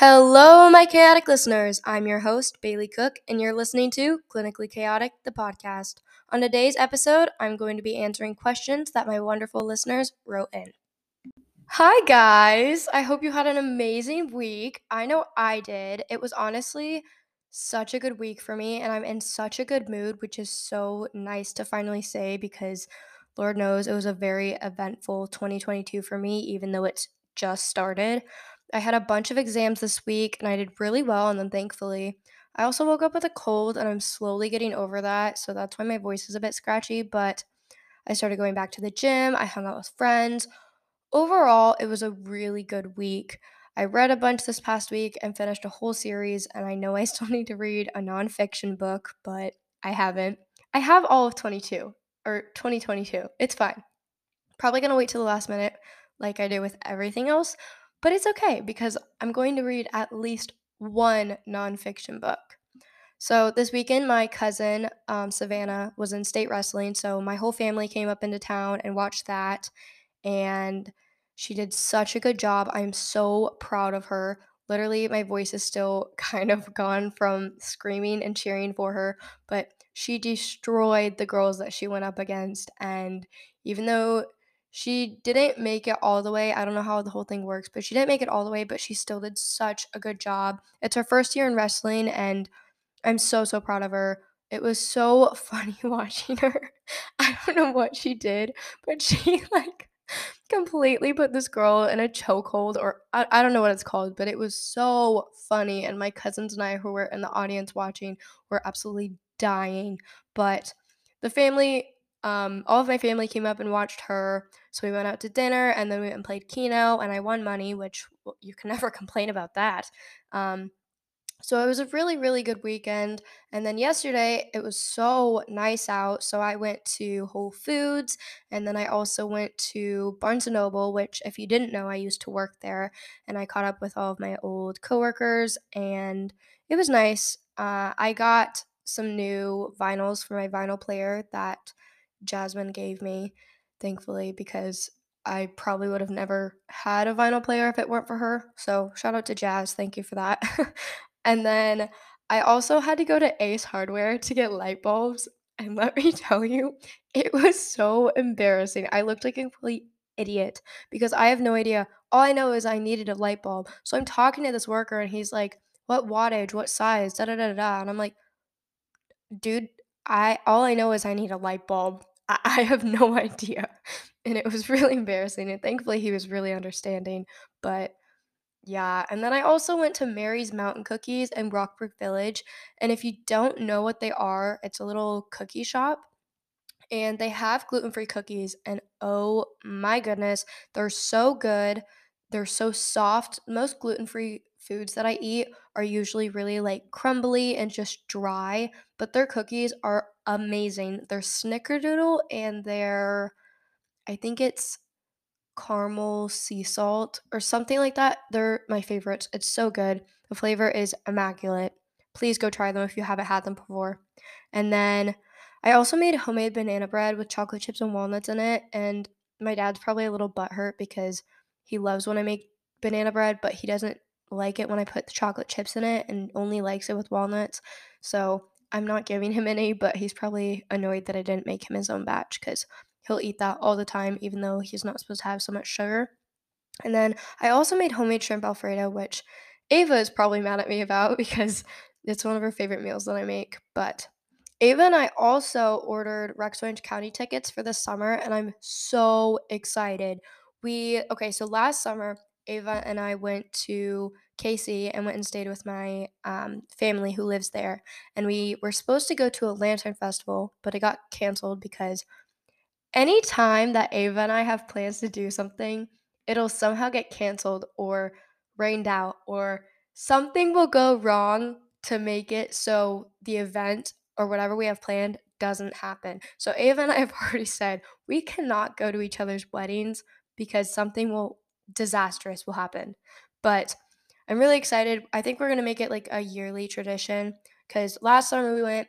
Hello, my chaotic listeners. I'm your host, Bayleigh Cook, and you're listening to Clinically Chaotic, the podcast. On today's episode, I'm going to be answering questions that my wonderful listeners wrote in. Hi, guys. I hope you had an amazing week. I know I did. It was honestly such a good week for me, and I'm in such a good mood, which is so nice to finally say because Lord knows it was a very eventful 2022 for me, even though it's just started. I had a bunch of exams this week and I did really well and then thankfully I also woke up with a cold and I'm slowly getting over that, so that's why my voice is a bit scratchy, but I started going back to the gym, I hung out with friends. Overall, it was a really good week. I read a bunch this past week and finished a whole series, and I know I still need to read a nonfiction book, but I haven't. I have all of 22 or 2022. It's fine. Probably gonna wait till the last minute, like I did with everything else, but it's okay because I'm going to read at least one nonfiction book. So this weekend, my cousin um, Savannah was in state wrestling, so my whole family came up into town and watched that, and she did such a good job. I'm so proud of her. Literally, my voice is still kind of gone from screaming and cheering for her, but she destroyed the girls that she went up against. And even though she didn't make it all the way. I don't know how the whole thing works, but she didn't make it all the way, but she still did such a good job. It's her first year in wrestling, and I'm so, so proud of her. It was so funny watching her. I don't know what she did, but she like completely put this girl in a chokehold, or I, I don't know what it's called, but it was so funny. And my cousins and I, who were in the audience watching, were absolutely dying. But the family um, all of my family came up and watched her. So we went out to dinner and then we went and played Keno, and I won money, which you can never complain about that. Um, so it was a really, really good weekend. And then yesterday, it was so nice out. So I went to Whole Foods and then I also went to Barnes and Noble, which, if you didn't know, I used to work there. And I caught up with all of my old coworkers and it was nice. Uh, I got some new vinyls for my vinyl player that Jasmine gave me, thankfully, because I probably would have never had a vinyl player if it weren't for her. So shout out to Jazz. Thank you for that. and then I also had to go to Ace Hardware to get light bulbs. And let me tell you, it was so embarrassing. I looked like a complete idiot because I have no idea. All I know is I needed a light bulb. So I'm talking to this worker and he's like, what wattage, what size, da da da da. And I'm like, dude, I all I know is I need a light bulb. I, I have no idea. And it was really embarrassing. And thankfully he was really understanding. But yeah, and then I also went to Mary's Mountain Cookies in Rockbrook Village. And if you don't know what they are, it's a little cookie shop and they have gluten-free cookies and oh my goodness, they're so good. They're so soft. Most gluten-free foods that I eat are usually really like crumbly and just dry, but their cookies are amazing. They're snickerdoodle and they're I think it's caramel sea salt or something like that. They're my favorites. It's so good. The flavor is immaculate. Please go try them if you haven't had them before. And then I also made homemade banana bread with chocolate chips and walnuts in it. And my dad's probably a little butthurt because he loves when I make banana bread, but he doesn't like it when I put the chocolate chips in it and only likes it with walnuts. So I'm not giving him any, but he's probably annoyed that I didn't make him his own batch because he'll eat that all the time, even though he's not supposed to have so much sugar. And then I also made homemade shrimp alfredo, which Ava is probably mad at me about because it's one of her favorite meals that I make. But Ava and I also ordered Rex Orange County tickets for the summer, and I'm so excited. We, okay, so last summer, Ava and I went to KC and went and stayed with my um, family who lives there. And we were supposed to go to a lantern festival, but it got canceled because anytime that Ava and I have plans to do something, it'll somehow get canceled or rained out, or something will go wrong to make it so the event or whatever we have planned doesn't happen. So Ava and I have already said we cannot go to each other's weddings because something will disastrous will happen. But I'm really excited. I think we're going to make it like a yearly tradition cuz last summer we went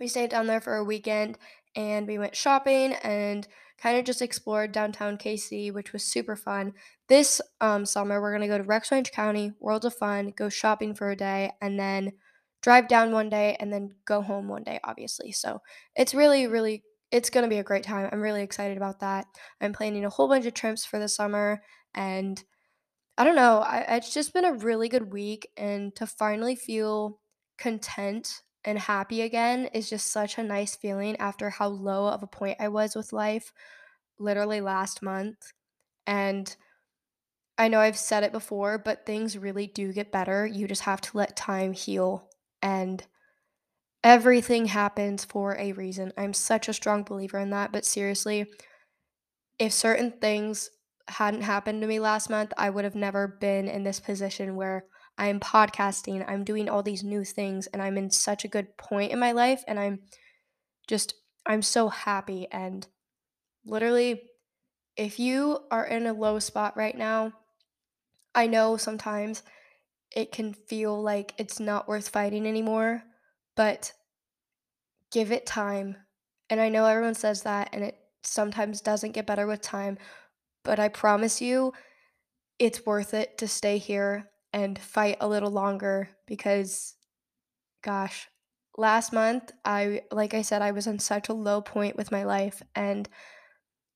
we stayed down there for a weekend and we went shopping and kind of just explored downtown KC, which was super fun. This um, summer, we're going to go to Rex Orange County, World of Fun, go shopping for a day, and then drive down one day and then go home one day, obviously. So it's really, really, it's going to be a great time. I'm really excited about that. I'm planning a whole bunch of trips for the summer and I don't know, I, it's just been a really good week. And to finally feel content and happy again is just such a nice feeling after how low of a point I was with life literally last month. And I know I've said it before, but things really do get better. You just have to let time heal and everything happens for a reason. I'm such a strong believer in that, but seriously, if certain things hadn't happened to me last month, I would have never been in this position where I'm podcasting, I'm doing all these new things, and I'm in such a good point in my life. And I'm just, I'm so happy. And literally, if you are in a low spot right now, I know sometimes it can feel like it's not worth fighting anymore, but give it time. And I know everyone says that, and it sometimes doesn't get better with time, but I promise you, it's worth it to stay here and fight a little longer because, gosh, last month, I, like I said, I was on such a low point with my life. And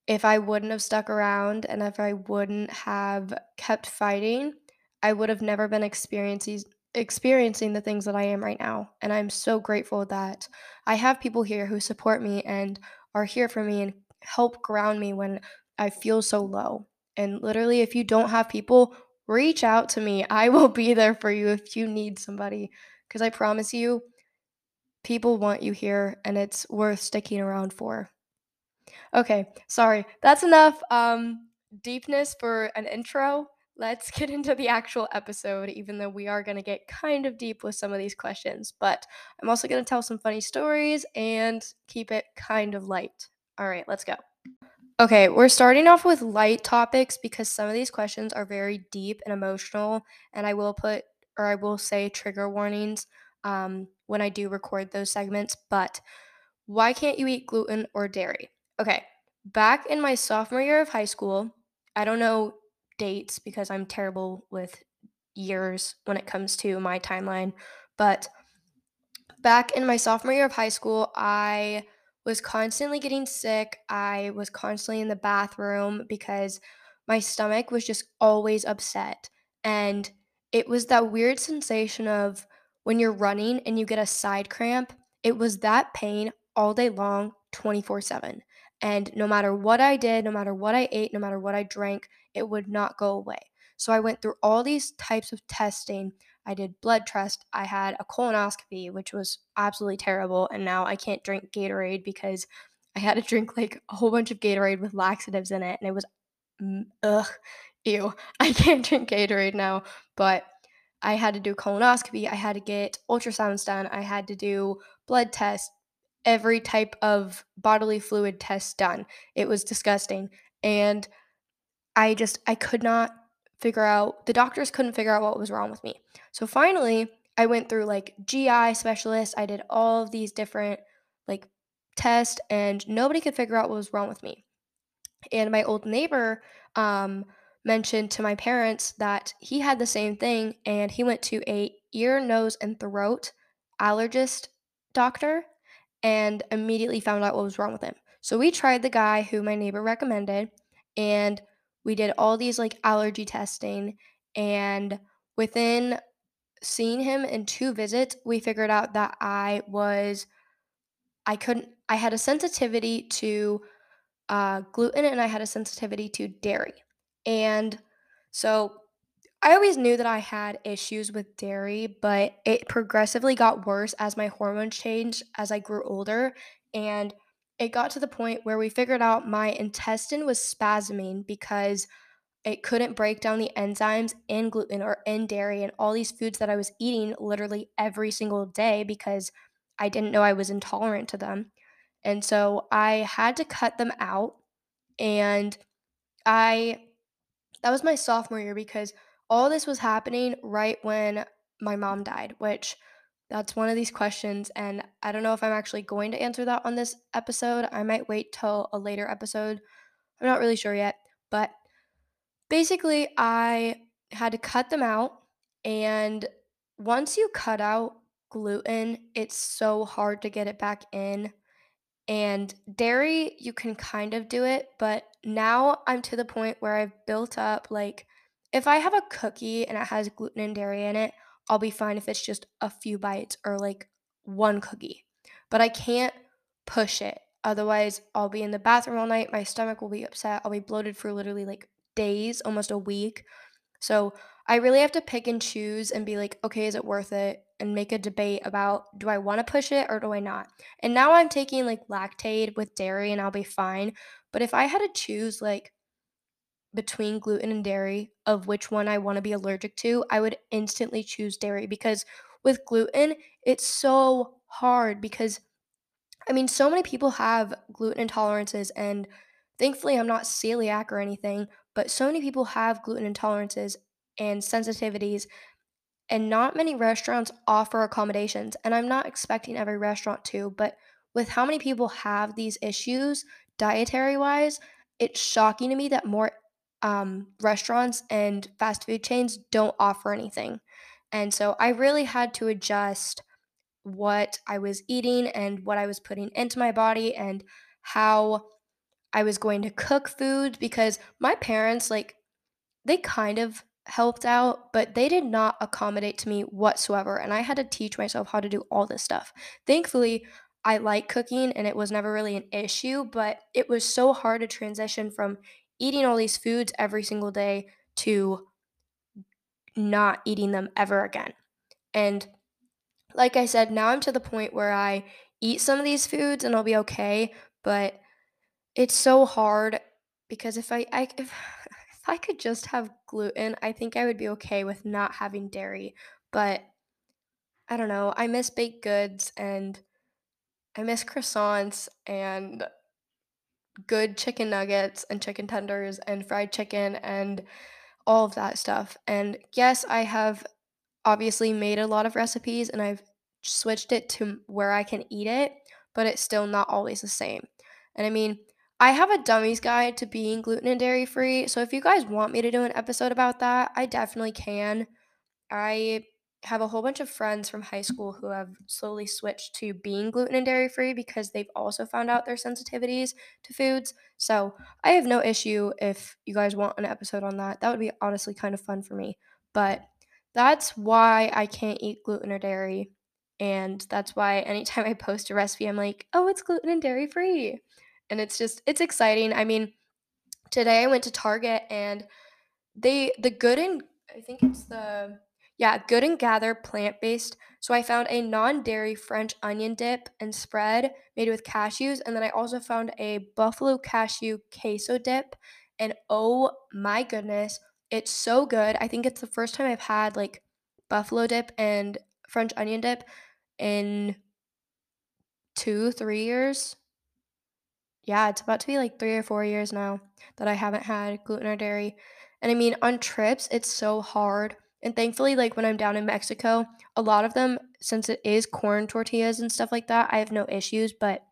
if I wouldn't have stuck around and if I wouldn't have kept fighting, I would have never been experiencing experiencing the things that I am right now. And I'm so grateful that I have people here who support me and are here for me and help ground me when I feel so low. And literally, if you don't have people, reach out to me. I will be there for you if you need somebody. Because I promise you, people want you here and it's worth sticking around for. Okay, sorry. That's enough um, deepness for an intro. Let's get into the actual episode, even though we are going to get kind of deep with some of these questions. But I'm also going to tell some funny stories and keep it kind of light. All right, let's go. Okay, we're starting off with light topics because some of these questions are very deep and emotional, and I will put or I will say trigger warnings um, when I do record those segments. But why can't you eat gluten or dairy? Okay, back in my sophomore year of high school, I don't know dates because I'm terrible with years when it comes to my timeline, but back in my sophomore year of high school, I was constantly getting sick. I was constantly in the bathroom because my stomach was just always upset. And it was that weird sensation of when you're running and you get a side cramp, it was that pain all day long, 24 7. And no matter what I did, no matter what I ate, no matter what I drank, it would not go away. So I went through all these types of testing. I did blood test. I had a colonoscopy, which was absolutely terrible. And now I can't drink Gatorade because I had to drink like a whole bunch of Gatorade with laxatives in it. And it was, mm, ugh, ew. I can't drink Gatorade now. But I had to do colonoscopy. I had to get ultrasounds done. I had to do blood tests, every type of bodily fluid test done. It was disgusting. And I just, I could not figure out, the doctors couldn't figure out what was wrong with me. So finally, I went through like GI specialists. I did all of these different like tests, and nobody could figure out what was wrong with me. And my old neighbor um, mentioned to my parents that he had the same thing, and he went to a ear, nose, and throat allergist doctor and immediately found out what was wrong with him. So we tried the guy who my neighbor recommended, and we did all these like allergy testing and within seeing him in two visits we figured out that i was i couldn't i had a sensitivity to uh, gluten and i had a sensitivity to dairy. And so i always knew that i had issues with dairy but it progressively got worse as my hormones changed as i grew older and it got to the point where we figured out my intestine was spasming because it couldn't break down the enzymes in gluten or in dairy and all these foods that I was eating literally every single day because I didn't know I was intolerant to them. And so I had to cut them out. And I, that was my sophomore year because all this was happening right when my mom died, which That's one of these questions, and I don't know if I'm actually going to answer that on this episode. I might wait till a later episode. I'm not really sure yet, but basically, I had to cut them out. And once you cut out gluten, it's so hard to get it back in. And dairy, you can kind of do it, but now I'm to the point where I've built up like if I have a cookie and it has gluten and dairy in it, I'll be fine if it's just a few bites or like one cookie. But I can't push it. Otherwise, I'll be in the bathroom all night. My stomach will be upset. I'll be bloated for literally like days, almost a week. So I really have to pick and choose and be like, okay, is it worth it? And make a debate about do I want to push it or do I not? And now I'm taking like Lactaid with dairy and I'll be fine. But if I had to choose like between gluten and dairy of which one I want to be allergic to, I would instantly choose dairy because with gluten, it's so hard because I mean, so many people have gluten intolerances, and thankfully, I'm not celiac or anything, but so many people have gluten intolerances and sensitivities, and not many restaurants offer accommodations. And I'm not expecting every restaurant to, but with how many people have these issues dietary wise, it's shocking to me that more um, restaurants and fast food chains don't offer anything. And so I really had to adjust what I was eating and what I was putting into my body and how I was going to cook food because my parents, like, they kind of helped out, but they did not accommodate to me whatsoever. And I had to teach myself how to do all this stuff. Thankfully, I like cooking and it was never really an issue, but it was so hard to transition from eating all these foods every single day to not eating them ever again. And like I said, now I'm to the point where I eat some of these foods and I'll be okay, but it's so hard because if I, I if, if I could just have gluten, I think I would be okay with not having dairy. But I don't know. I miss baked goods and I miss croissants and good chicken nuggets and chicken tenders and fried chicken and all of that stuff. And yes, I have obviously made a lot of recipes and I've switched it to where I can eat it, but it's still not always the same. And I mean, I have a dummy's guide to being gluten and dairy free. So if you guys want me to do an episode about that, I definitely can. I have a whole bunch of friends from high school who have slowly switched to being gluten and dairy free because they've also found out their sensitivities to foods. So I have no issue if you guys want an episode on that. That would be honestly kind of fun for me. But that's why I can't eat gluten or dairy. And that's why anytime I post a recipe, I'm like, oh, it's gluten and dairy free. And it's just, it's exciting. I mean, today I went to Target and they, the good and, I think it's the, yeah, Good and Gather plant based. So I found a non dairy French onion dip and spread made with cashews. And then I also found a buffalo cashew queso dip. And oh my goodness, it's so good. I think it's the first time I've had like buffalo dip and French onion dip in two, three years. Yeah, it's about to be like three or four years now that I haven't had gluten or dairy. And I mean, on trips, it's so hard. And thankfully, like when I'm down in Mexico, a lot of them, since it is corn tortillas and stuff like that, I have no issues. But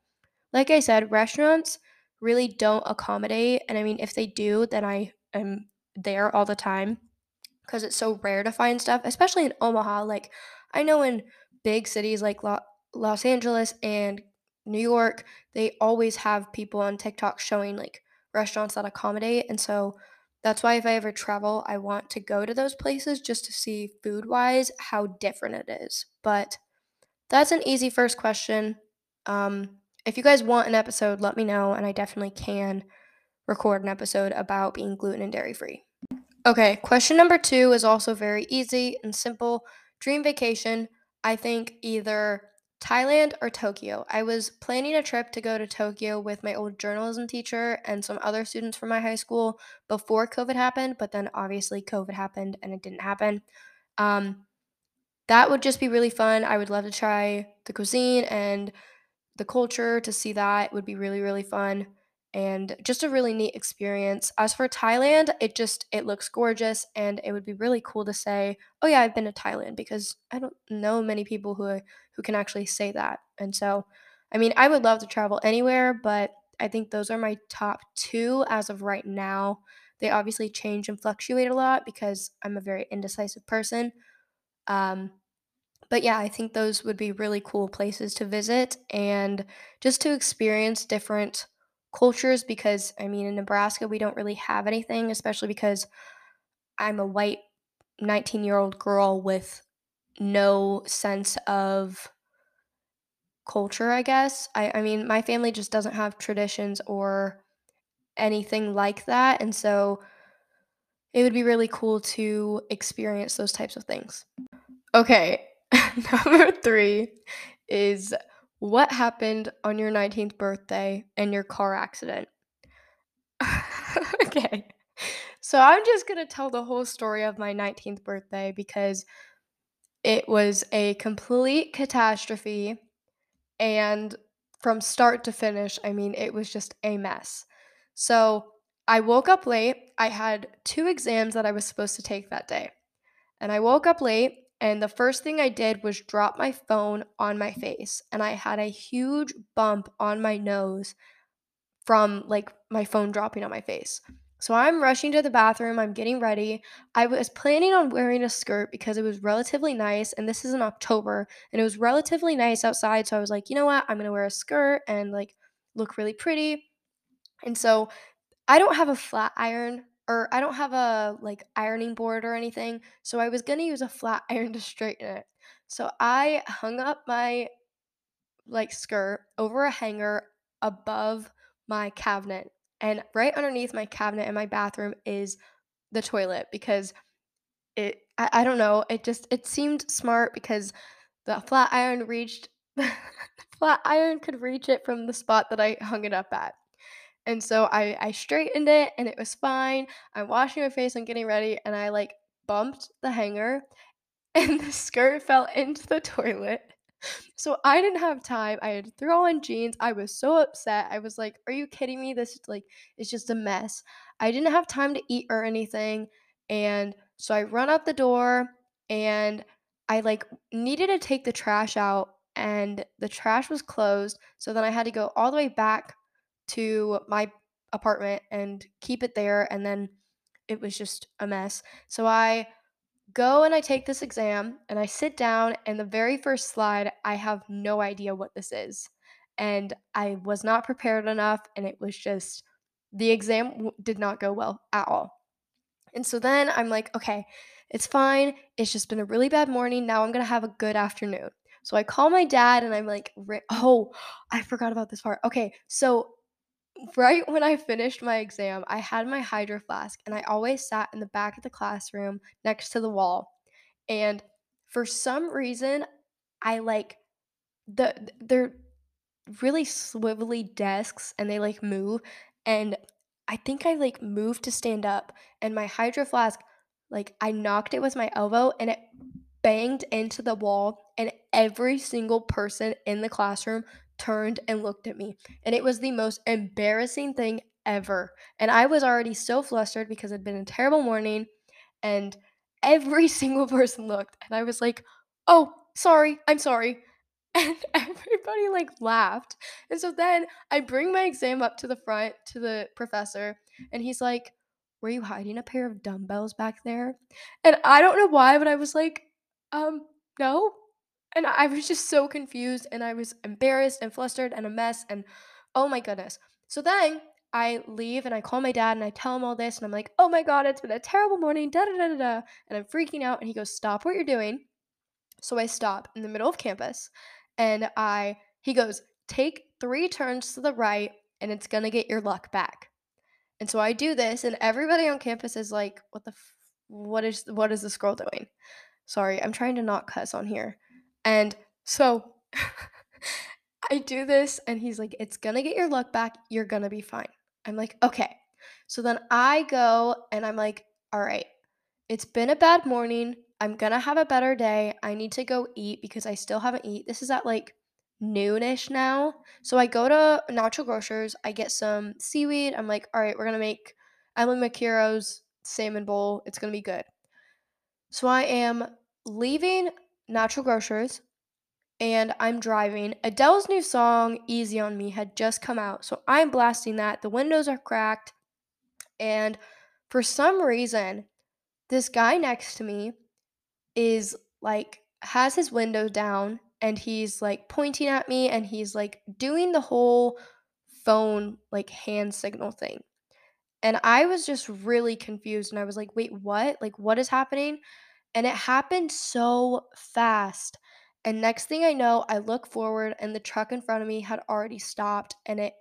like I said, restaurants really don't accommodate. And I mean, if they do, then I am there all the time because it's so rare to find stuff, especially in Omaha. Like, I know in big cities like Lo- Los Angeles and New York, they always have people on TikTok showing like restaurants that accommodate. And so that's why if I ever travel, I want to go to those places just to see food wise how different it is. But that's an easy first question. Um, if you guys want an episode, let me know, and I definitely can record an episode about being gluten and dairy free. Okay, question number two is also very easy and simple. Dream vacation, I think either Thailand or Tokyo. I was planning a trip to go to Tokyo with my old journalism teacher and some other students from my high school before COVID happened, but then obviously COVID happened and it didn't happen. Um, that would just be really fun. I would love to try the cuisine and the culture to see that. It would be really, really fun. and just a really neat experience. As for Thailand, it just it looks gorgeous and it would be really cool to say, "Oh yeah, I've been to Thailand" because I don't know many people who who can actually say that. And so, I mean, I would love to travel anywhere, but I think those are my top 2 as of right now. They obviously change and fluctuate a lot because I'm a very indecisive person. Um, but yeah, I think those would be really cool places to visit and just to experience different cultures because I mean, in Nebraska, we don't really have anything, especially because I'm a white 19 year old girl with no sense of culture, I guess. I, I mean, my family just doesn't have traditions or anything like that. And so it would be really cool to experience those types of things. Okay, number three is what happened on your 19th birthday and your car accident? okay, so I'm just gonna tell the whole story of my 19th birthday because it was a complete catastrophe. And from start to finish, I mean, it was just a mess. So I woke up late. I had two exams that I was supposed to take that day. And I woke up late, and the first thing I did was drop my phone on my face. And I had a huge bump on my nose from like my phone dropping on my face. So I'm rushing to the bathroom. I'm getting ready. I was planning on wearing a skirt because it was relatively nice. And this is in October and it was relatively nice outside. So I was like, you know what? I'm to wear a skirt and like look really pretty. And so I don't have a flat iron or I don't have a like ironing board or anything. So I was to use a flat iron to straighten it. So I hung up my like skirt over a hanger above my cabinet and right underneath my cabinet in my bathroom is the toilet because it I, I don't know, it just it seemed smart because the flat iron reached the flat iron could reach it from the spot that I hung it up at. And so I I straightened it and it was fine. I'm washing my face, I'm getting ready, and I like bumped the hanger and the skirt fell into the toilet. So I didn't have time. I had to throw on jeans. I was so upset. I was like, "Are you kidding me? This is like it's just a mess." I didn't have time to eat or anything, and so I run out the door and I like needed to take the trash out and the trash was closed. So then I had to go all the way back to my apartment and keep it there and then it was just a mess. So I go and I take this exam and I sit down and the very first slide I have no idea what this is. And I was not prepared enough and it was just the exam w- did not go well at all. And so then I'm like, okay, it's fine. It's just been a really bad morning. Now I'm going to have a good afternoon. So I call my dad and I'm like, oh, I forgot about this part. Okay, so right when I finished my exam, I had my hydro flask and I always sat in the back of the classroom next to the wall. And for some reason, I like the they're really swivelly desks and they like move and I think I like moved to stand up and my hydro flask like I knocked it with my elbow and it banged into the wall and every single person in the classroom turned and looked at me. And it was the most embarrassing thing ever. And I was already so flustered because it had been a terrible morning. And every single person looked. And I was like, oh, sorry, I'm sorry. And everybody like laughed. And so then I bring my exam up to the front to the professor. And he's like, were you hiding a pair of dumbbells back there? And I don't know why, but I was like, um, no. And I was just so confused and I was embarrassed and flustered and a mess and oh my goodness. So then I leave and I call my dad and I tell him all this and I'm like, oh my god, it's been a terrible morning, da da da da da. And I'm freaking out and he goes, stop what you're doing. So I stop in the middle of campus and I he goes, take three turns to the right and it's gonna get your luck back. And so I do this and everybody on campus is like, what the f- what is what is this girl doing? Sorry, I'm trying to not cuss on here. And so I do this, and he's like, It's gonna get your luck back. You're gonna be fine. I'm like, Okay. So then I go and I'm like, All right, it's been a bad morning. I'm gonna have a better day. I need to go eat because I still haven't eat. This is at like noonish now. So I go to Natural Grocers, I get some seaweed. I'm like, all right, we're gonna make Emily Mariko's salmon bowl. It's gonna be good. So I am leaving Natural Grocers and I'm driving. Adele's new song, Easy on Me, had just come out. So I'm blasting that. The windows are cracked. And for some reason, this guy next to me is like, has his window down and he's like pointing at me and he's like doing the whole phone like hand signal thing. And I was just really confused and I was like, wait, what? Like, what is happening? And it happened so fast. And next thing I know, I look forward and the truck in front of me had already stopped and it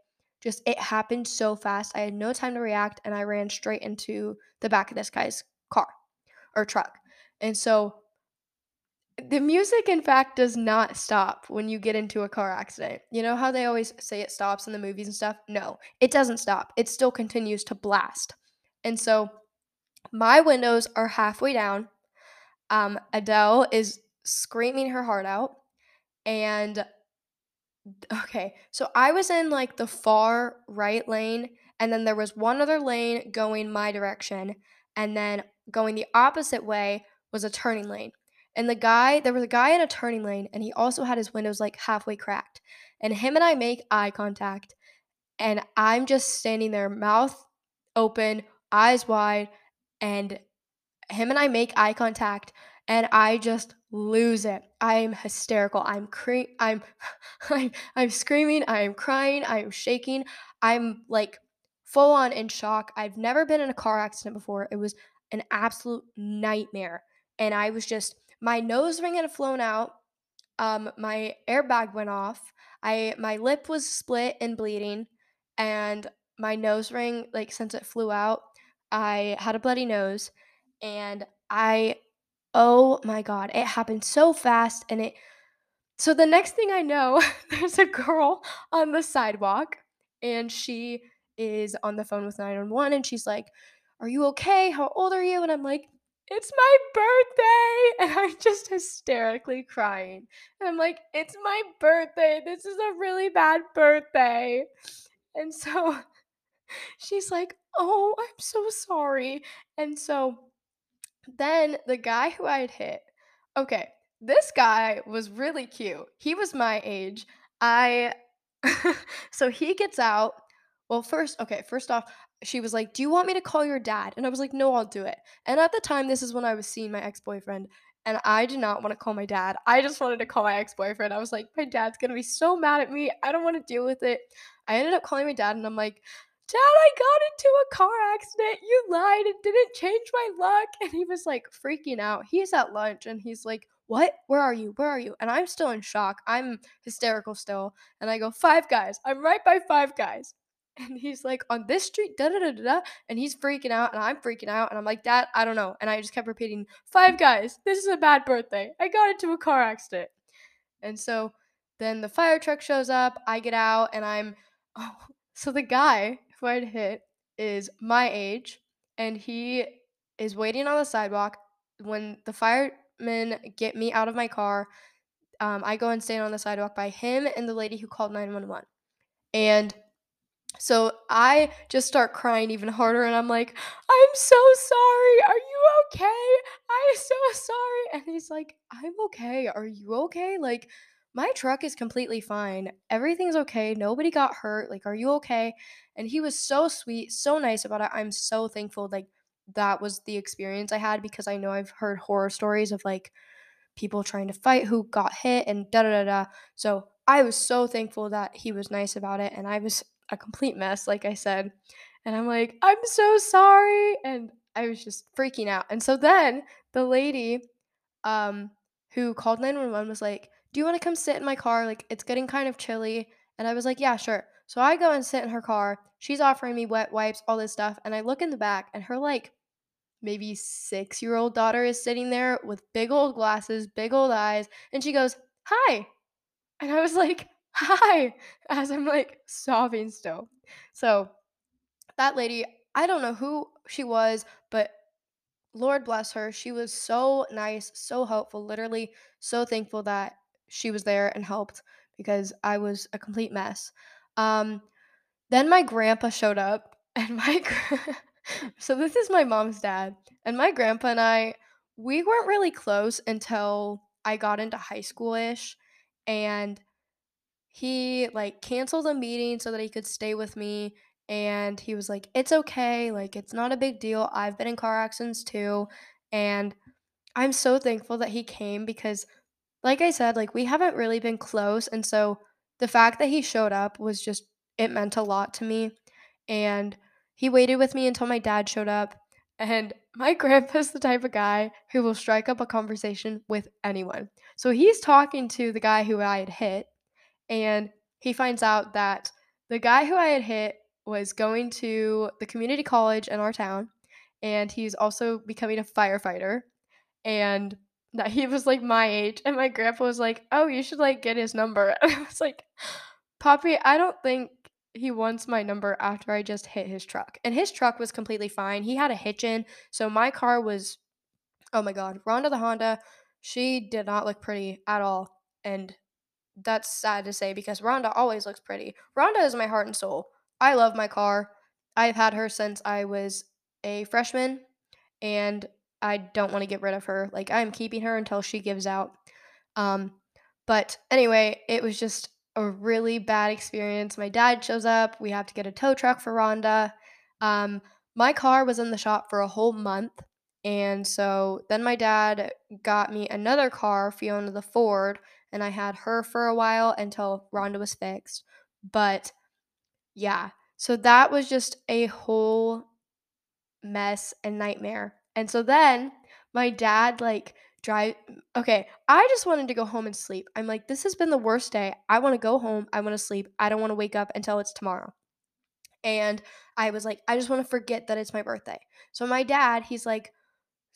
just it happened so fast. I had no time to react and I ran straight into the back of this guy's car or truck. And so the music in fact does not stop when you get into a car accident. You know how they always say it stops in the movies and stuff? No, it doesn't stop. It still continues to blast. And so my windows are halfway down um, Adele is screaming her heart out. And okay, so I was in like the far right lane, and then there was one other lane going my direction, and then going the opposite way was a turning lane. And the guy, there was a guy in a turning lane, and he also had his windows like halfway cracked. And him and I make eye contact, and I'm just standing there, mouth open, eyes wide, and him and I make eye contact and I just lose it. I'm hysterical. I'm cre- I'm, I'm I'm screaming, I'm crying, I'm shaking. I'm like full on in shock. I've never been in a car accident before. It was an absolute nightmare. And I was just my nose ring had flown out. Um my airbag went off. I my lip was split and bleeding and my nose ring like since it flew out, I had a bloody nose and I oh my god, it happened so fast and it so the next thing I know, there's a girl on the sidewalk and she is on the phone with 911 and she's like, "Are you okay? How old are you?" And I'm like, "It's my birthday." And I'm just hysterically crying. And I'm like, "It's my birthday. This is a really bad birthday." And so she's like, "Oh, I'm so sorry." And so then the guy who I had hit, okay, this guy was really cute. He was my age. I, so he gets out. Well, first, okay, first off, she was like, Do you want me to call your dad? And I was like, No, I'll do it. And at the time, this is when I was seeing my ex boyfriend. And I did not want to call my dad. I just wanted to call my ex boyfriend. I was like, My dad's going to be so mad at me. I don't want to deal with it. I ended up calling my dad and I'm like, Dad, I got into a car accident. You lied. It didn't change my luck. And he was like freaking out. He's at lunch and he's like, What? Where are you? Where are you? And I'm still in shock. I'm hysterical still. And I go, Five guys. I'm right by five guys. And he's like, On this street, da da da da. And he's freaking out. And I'm freaking out. And I'm like, Dad, I don't know. And I just kept repeating, Five guys. This is a bad birthday. I got into a car accident. And so then the fire truck shows up. I get out and I'm, oh, so the guy I'd hit is my age, and he is waiting on the sidewalk. When the firemen get me out of my car, um, I go and stand on the sidewalk by him and the lady who called 911. And so I just start crying even harder, and I'm like, I'm so sorry. Are you okay? I'm so sorry. And he's like, I'm okay. Are you okay? Like, my truck is completely fine. Everything's okay. Nobody got hurt. Like, are you okay? And he was so sweet, so nice about it. I'm so thankful. Like, that was the experience I had because I know I've heard horror stories of like people trying to fight who got hit and da da da da. So I was so thankful that he was nice about it. And I was a complete mess, like I said. And I'm like, I'm so sorry. And I was just freaking out. And so then the lady um, who called 911 was like, Do you want to come sit in my car? Like, it's getting kind of chilly. And I was like, Yeah, sure. So I go and sit in her car. She's offering me wet wipes, all this stuff. And I look in the back, and her, like, maybe six year old daughter is sitting there with big old glasses, big old eyes. And she goes, Hi. And I was like, Hi, as I'm like sobbing still. So that lady, I don't know who she was, but Lord bless her. She was so nice, so helpful, literally so thankful that she was there and helped because I was a complete mess. Um, then my grandpa showed up, and my so this is my mom's dad, and my grandpa and I we weren't really close until I got into high school ish, and he like canceled a meeting so that he could stay with me and he was like it's okay like it's not a big deal i've been in car accidents too and i'm so thankful that he came because like i said like we haven't really been close and so the fact that he showed up was just it meant a lot to me and he waited with me until my dad showed up and my grandpa's the type of guy who will strike up a conversation with anyone. So he's talking to the guy who i had hit and he finds out that the guy who I had hit was going to the community college in our town, and he's also becoming a firefighter, and that he was like my age. And my grandpa was like, "Oh, you should like get his number." And I was like, "Poppy, I don't think." He wants my number after I just hit his truck. And his truck was completely fine. He had a hitch in. So my car was, oh my God, Rhonda the Honda, she did not look pretty at all. And that's sad to say because Rhonda always looks pretty. Rhonda is my heart and soul. I love my car. I've had her since I was a freshman and I don't want to get rid of her. Like I'm keeping her until she gives out. Um but anyway, it was just a really bad experience. My dad shows up. We have to get a tow truck for Rhonda. Um my car was in the shop for a whole month. And so then my dad got me another car, Fiona the Ford, and I had her for a while until Rhonda was fixed. But yeah, so that was just a whole mess and nightmare. And so then my dad like drive okay, I just wanted to go home and sleep. I'm like this has been the worst day. I want to go home. I want to sleep. I don't want to wake up until it's tomorrow. And I was like I just want to forget that it's my birthday. So my dad, he's like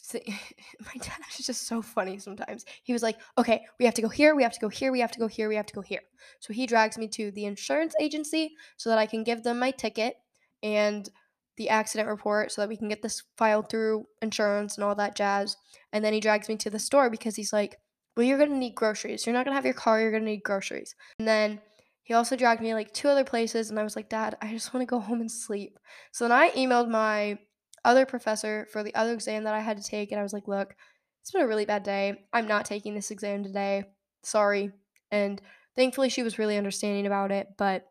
my dad is just so funny sometimes. He was like, okay, we have to go here, we have to go here, we have to go here, we have to go here. So he drags me to the insurance agency so that I can give them my ticket and the accident report so that we can get this filed through insurance and all that jazz. And then he drags me to the store because he's like, well, you're going to need groceries. You're not going to have your car, you're going to need groceries. And then he also dragged me like two other places, and I was like, Dad, I just want to go home and sleep. So then I emailed my other professor for the other exam that I had to take, and I was like, look, it's been a really bad day. I'm not taking this exam today. Sorry. And thankfully, she was really understanding about it. But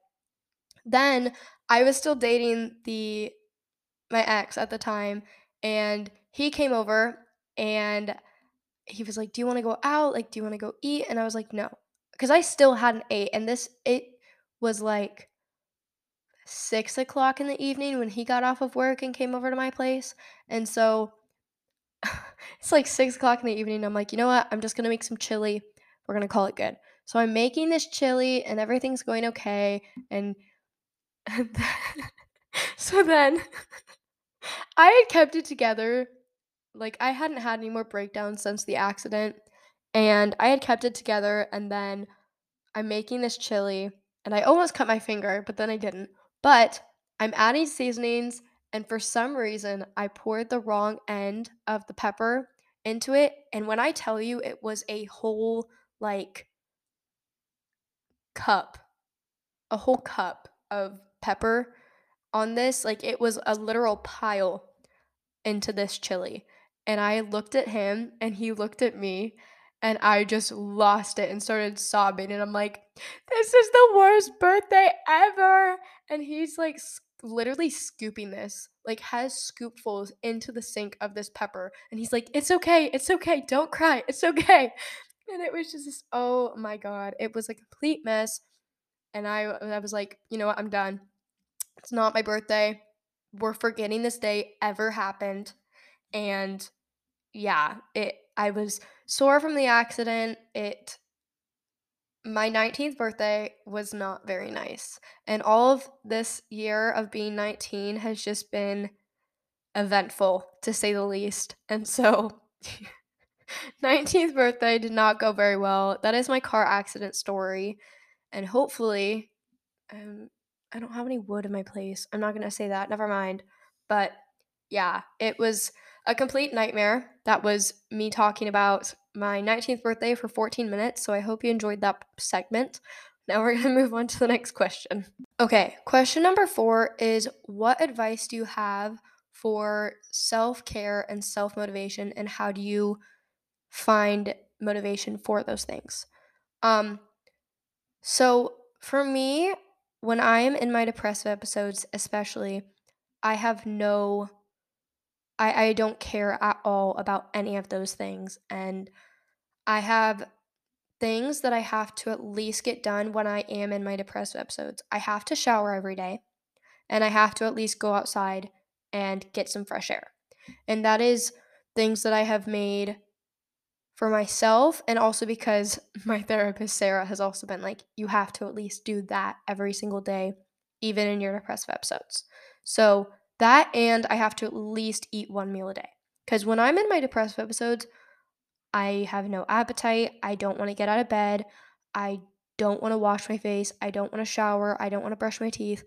then I was still dating the my ex at the time, and he came over and he was like, "Do you want to go out? Like, do you want to go eat?" And I was like, "No," because I still hadn't ate, and this it was like six o'clock in the evening when he got off of work and came over to my place. And so it's like six o'clock in the evening. I'm like, you know what? I'm just gonna make some chili. We're gonna call it good. So I'm making this chili and everything's going okay. And so then I had kept it together. Like I hadn't had any more breakdowns since the accident. And I had kept it together and then I'm making this chili and I almost cut my finger, but then I didn't. But I'm adding seasonings, and for some reason, I poured the wrong end of the pepper into it. And when I tell you it was a whole, like, cup, a whole cup of pepper on this, like, it was a literal pile into this chili. And I looked at him, and he looked at me, and I just lost it and started sobbing. And I'm like, this is the worst birthday ever. And he's like, literally scooping this, like, has scoopfuls into the sink of this pepper. And he's like, it's okay. It's okay. Don't cry. It's okay. And it was just, oh my God. It was a complete mess. And I, I was like, you know what? I'm done. It's not my birthday. We're forgetting this day ever happened. And yeah, it I was sore from the accident. It my 19th birthday was not very nice. And all of this year of being 19 has just been eventful to say the least. And so 19th birthday did not go very well. That is my car accident story. And hopefully um I don't have any wood in my place. I'm not going to say that. Never mind. But yeah, it was a complete nightmare. That was me talking about my 19th birthday for 14 minutes. So I hope you enjoyed that segment. now we're going to move on to the next question. Okay, question number four is What advice do you have for self care and self motivation, and how do you find motivation for those things? Um, so for me, when I'm in my depressive episodes, especially, I have no, I, I don't care at all about any of those things. And I have things that I have to at least get done when I am in my depressive episodes. I have to shower every day and I have to at least go outside and get some fresh air. And that is things that I have made for myself and also because my mm-hmm. therapist Sarah has also been like you have to at least do that every single day even in your depressive episodes. So that and I have to at least eat one meal a day. Cuz when I'm in my depressive episodes, I have no appetite. I don't want to get out of bed. I don't want to wash my face. I don't want to shower. I don't want to brush my teeth.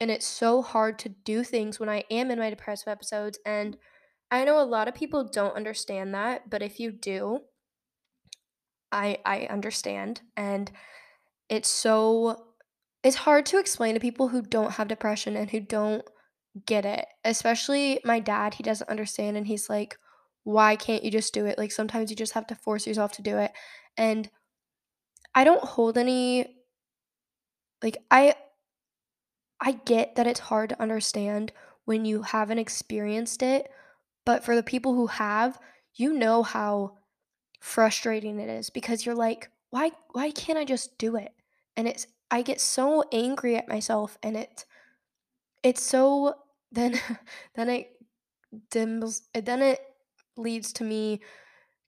And it's so hard to do things when I am in my depressive episodes. And I know a lot of people don't understand that, but if you do, I I understand. And it's so it's hard to explain to people who don't have depression and who don't get it. Especially my dad, he doesn't understand and he's like, why can't you just do it? Like sometimes you just have to force yourself to do it. And I don't hold any like I I get that it's hard to understand when you haven't experienced it, but for the people who have, you know how frustrating it is because you're like, why why can't I just do it? And it's I get so angry at myself and it it's so then then it dims then it leads to me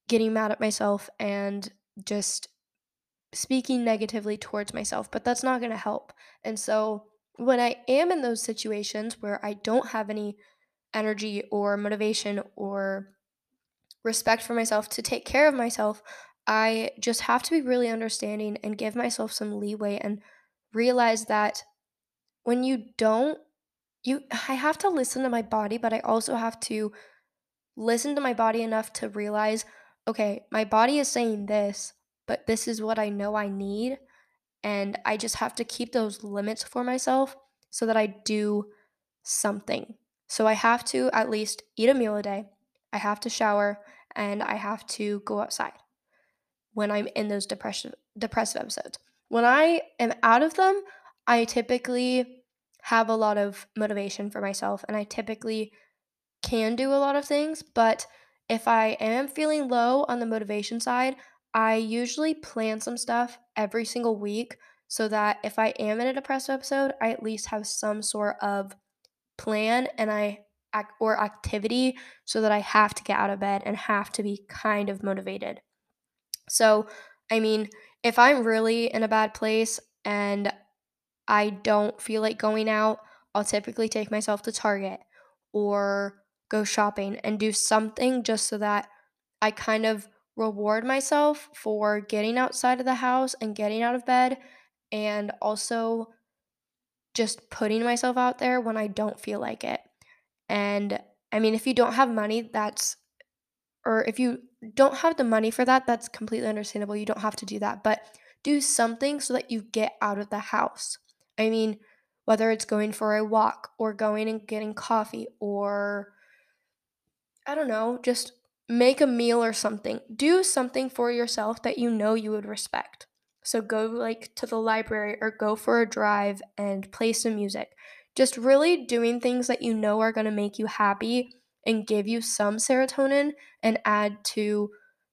getting mad at myself and just speaking negatively towards myself, but that's not going to help. And so when I am in those situations where I don't have any energy or motivation or respect for myself to take care of myself, I just have to be really understanding and give myself some leeway and realize that when you don't you I have to listen to my body, but I also have to listen to my body enough to realize, okay, my body is saying this, but this is what I know I need. And I just have to keep those limits for myself so that I do something. So I have to at least eat a meal a day, I have to shower, and I have to go outside when I'm in those depression depressive episodes. When I am out of them, I typically have a lot of motivation for myself and I typically can do a lot of things, but if I am feeling low on the motivation side, I usually plan some stuff every single week so that if I am in a depressive episode, I at least have some sort of plan and I or activity so that I have to get out of bed and have to be kind of motivated. So, I mean, if I'm really in a bad place and I don't feel like going out, I'll typically take myself to Target or go shopping and do something just so that I kind of reward myself for getting outside of the house and getting out of bed and also just putting myself out there when I don't feel like it. And I mean, if you don't have money, that's, or if you don't have the money for that, that's completely understandable. You don't have to do that, but do something so that you get out of the house. I mean, whether it's going for a walk or going and getting coffee or I don't know, just make a meal or something. Do something for yourself that you know you would respect. So go like to the library or go for a drive and play some music. Just really doing things that you know are going to make you happy and give you some serotonin and add to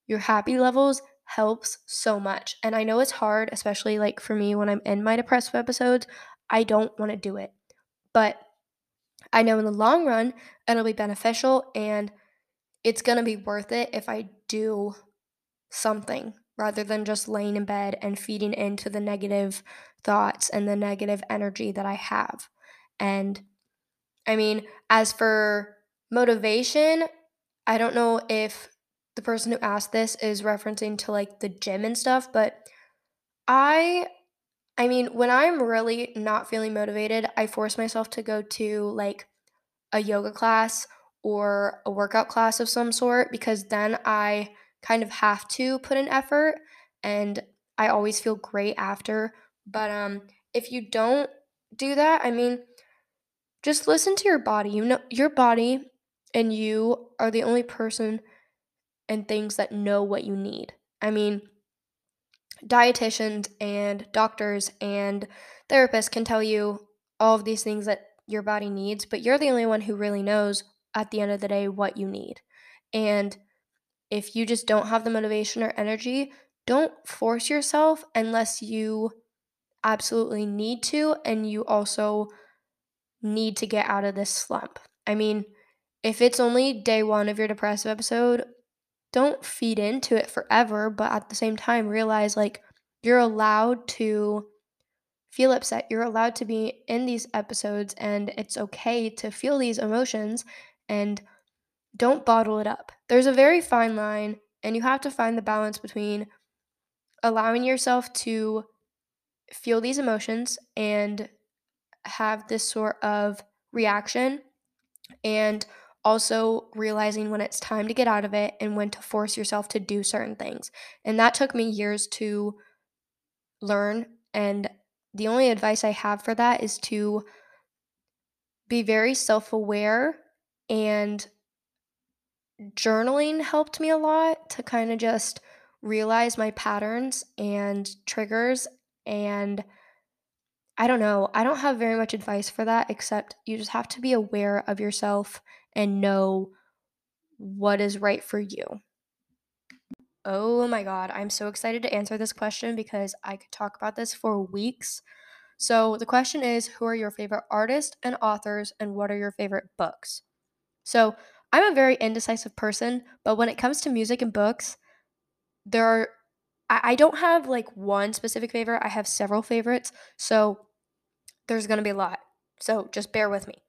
your happy levels helps so much. And I know it's hard, especially like for me when I'm in my depressive episodes, I don't want to do it. But I know in the long run, it'll be beneficial and it's going to be worth it if I do something rather than just laying in bed and feeding into the negative thoughts and the negative energy that I have. And I mean, as for motivation, I don't know if the person who asked this is referencing to like the gym and stuff, but I I mean, when I'm really not feeling motivated, I force myself to go to like a yoga class or a workout class of some sort because then I kind of have to put in effort and I always feel great after. But um if you don't do that, I mean just listen to your body. You know your body and you are the only person and things that know what you need. I mean, dietitians and doctors and therapists can tell you all of these things that your body needs, but you're the only one who really knows at the end of the day what you need. And if you just don't have the motivation or energy, don't force yourself unless you absolutely need to and you also need to get out of this slump. I mean, if it's only day one of your depressive episode, don't feed into it forever, but at the same time, realize like you're allowed to feel upset. You're allowed to be in these episodes, and it's okay to feel these emotions and don't bottle it up. There's a very fine line, and you have to find the balance between allowing yourself to feel these emotions and have this sort of reaction and also realizing when it's time to get out of it and when to force yourself to do certain things. And that took me years to learn. And the only advice I have for that is to be very self aware and journaling helped me a lot to kind of just realize my patterns and triggers and I don't know. I don't have very much advice for that except you just have to be aware of yourself and know what is right for you. Oh my god, I'm so excited to answer this question because I could talk about this for weeks. So, the question is Who are your favorite artists and authors, and what are your favorite books? So, I'm a very indecisive person, but when it comes to music and books, there are, I, I don't have like one specific favorite, I have several favorites. So, there's to be a lot. So, just bear with me.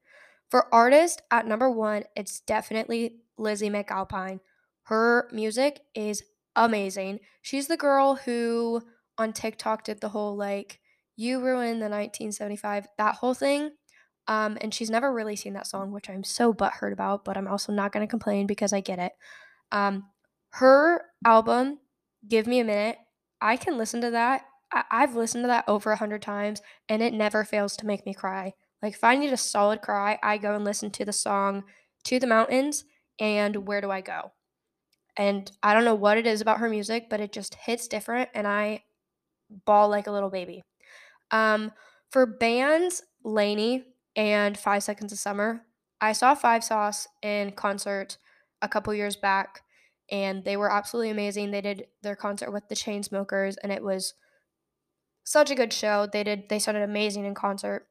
For artist, at number one, it's definitely Lizzy McAlpine. Her music is amazing. She's the girl who on TikTok did the whole like, you ruined the 1975, that whole thing. Um, and she's never really seen that song, which I'm so butthurt about, but I'm also not going to complain because I get it. Um, her album, Give Me a Minute, I can listen to that. I- I've listened to that over a hundred times, and it never fails to make me cry. Like, if I need a solid cry, I go and listen to the song To the Mountains and Where Do I Go? And I don't know what it is about her music, but it just hits different, and I bawl like a little baby. Um, for bands, LANY and Five Seconds of Summer, I saw Five Sauce in concert a couple years back, and they were absolutely amazing. They did their concert with the Chainsmokers, and it was such a good show. They did they sounded amazing in concert.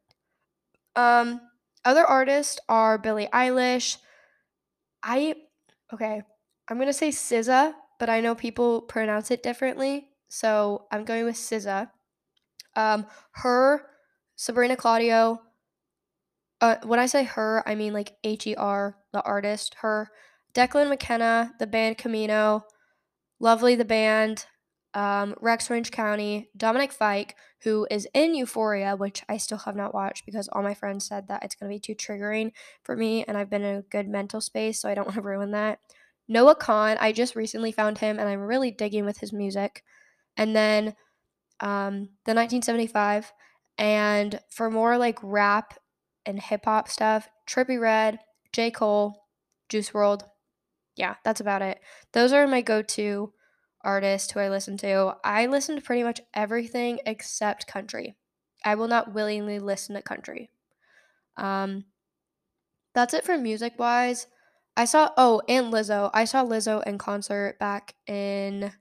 Um, other artists are Billie Eilish. I okay, I'm gonna say SZA, but I know people pronounce it differently, so I'm going with SZA. Um, her, Sabrina Claudio. Uh, when I say her, I mean like H E R, the artist. Her, Declan McKenna, the band Camino, Lovely the band, um, Rex Orange County, Dominic Fike, who is in Euphoria, which I still have not watched because all my friends said that it's going to be too triggering for me, and I've been in a good mental space, so I don't want to ruin that. Noah Kahan, I just recently found him, and I'm really digging with his music. And then um, the 1975, and for more like rap and hip hop stuff, Trippie Redd, J. Cole, Juice WRLD. Yeah, that's about it. Those are my go to artists who I listen to. I listen to pretty much everything except country. I will not willingly listen to country. Um, that's it for music wise. I saw oh, and Lizzo. I saw Lizzo in concert back in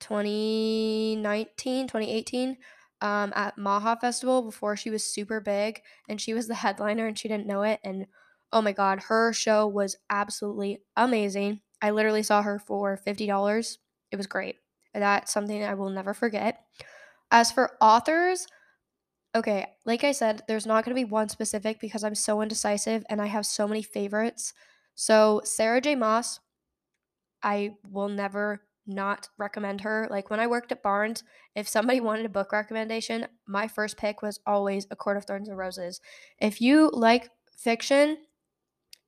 2019, 2018 um, at Maha Festival before she was super big and she was the headliner and she didn't know it and oh my god, her show was absolutely amazing. I literally saw her for $50. It was great. That's something I will never forget. As for authors, okay, like I said, there's not going to be one specific because I'm so indecisive and I have so many favorites. So, Sarah J. Maas, I will never not recommend her. Like when I worked at Barnes, if somebody wanted a book recommendation, my first pick was always A Court of Thorns and Roses. If you like fiction,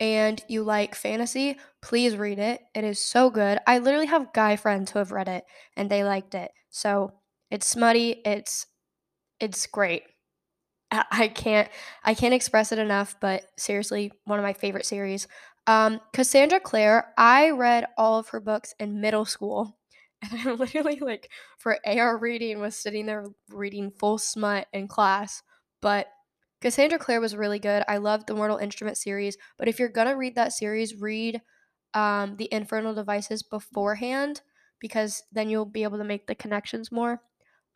and you like fantasy, please read it. It is so good. I literally have guy friends who have read it and they liked it. So it's smutty, it's it's great. I can't I can't express it enough, but seriously, one of my favorite series. Um, Cassandra Clare, I read all of her books in middle school. And I literally like for AR reading was sitting there reading full smut in class. But Cassandra Clare was really good. I loved the Mortal Instrument series. But if you're gonna read that series, read um, the Infernal Devices beforehand because then you'll be able to make the connections more.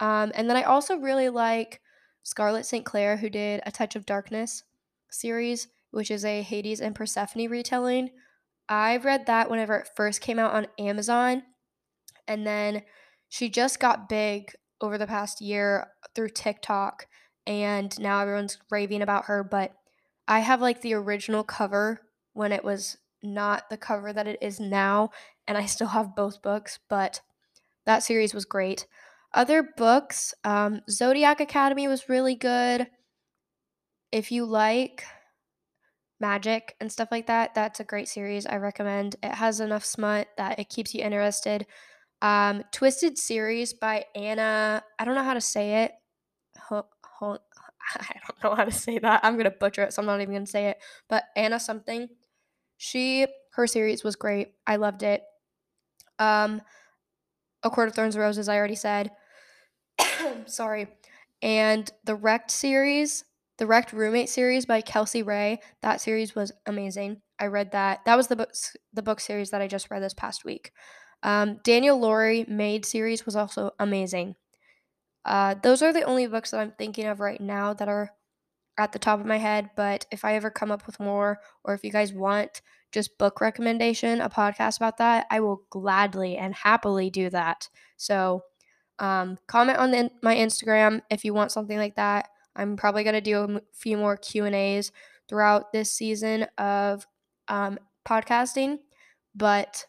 Um, and then I also really like Scarlett St. Clair, who did A Touch of Darkness series, which is a Hades and Persephone retelling. I read that whenever it first came out on Amazon, and then she just got big over the past year through TikTok, and now everyone's raving about her. But I have like the original cover when it was not the cover that it is now, and I still have both books, but that series was great. Other books, um, Zodiac Academy was really good. If you like magic and stuff like that, that's a great series. I recommend. It has enough smut that it keeps you interested. Um, Twisted series by Anna. I don't know how to say it. I don't know how to say that. I'm gonna butcher it, so I'm not even gonna say it. But Anna something. She her series was great. I loved it. Um, A Court of Thorns and Roses. I already said. sorry. And the Wrecked series, the Wrecked Roommate series by Kelsie Rae, that series was amazing. I read that. That was the book, the book series that I just read this past week. Um, Danielle Lori Made series was also amazing. Uh, those are the only books that I'm thinking of right now that are at the top of my head. But if I ever come up with more, or if you guys want just book recommendation, a podcast about that, I will gladly and happily do that. So um, comment on the, my Instagram if you want something like that. I'm probably gonna do a few more Q and A's throughout this season of um, podcasting, but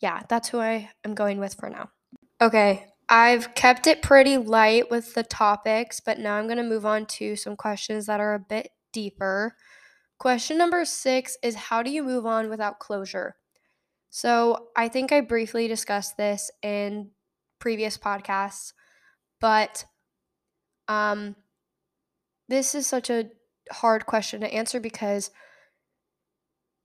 yeah, that's who I am going with for now. Okay, I've kept it pretty light with the topics, but now I'm gonna move on to some questions that are a bit deeper. Question number six is How do you move on without closure? So, I think I briefly discussed this in previous podcasts, but um, this is such a hard question to answer because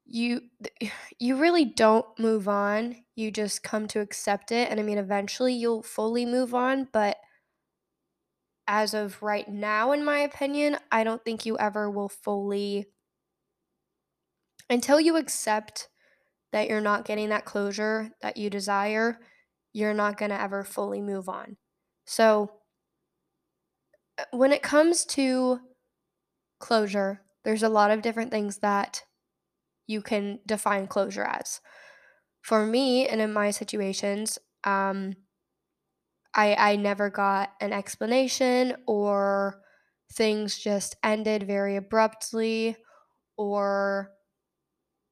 you you really don't move on you just come to accept it and i mean eventually you'll fully move on but as of right now in my opinion i don't think you ever will fully until you accept that you're not getting that closure that you desire you're not going to ever fully move on. So, when it comes to closure, there's a lot of different things that you can define closure as. For me, and in my situations, um, I I never got an explanation, or things just ended very abruptly, or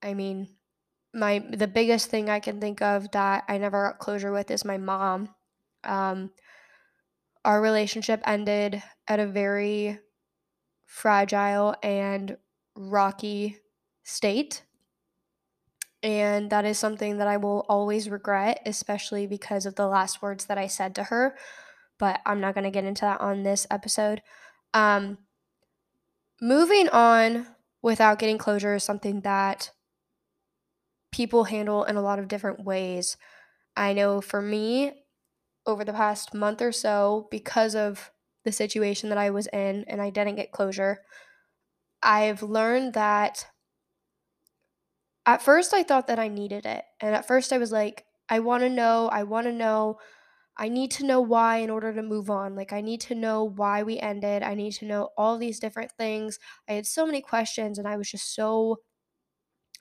I mean, my the biggest thing I can think of that I never got closure with is my mom. Um, our relationship ended at a very fragile and rocky state. And that is something that I will always regret, especially because of the last words that I said to her. But I'm not going to get into that on this episode. Um, moving on without getting closure is something that people handle in a lot of different ways. I know for me, over the past month or so, because of the situation that I was in and I didn't get closure, I've learned that at first I thought that I needed it. And at first I was like, I want to know, I want to know, I need to know why in order to move on. Like, I need to know why we ended. I need to know all these different things. I had so many questions and I was just so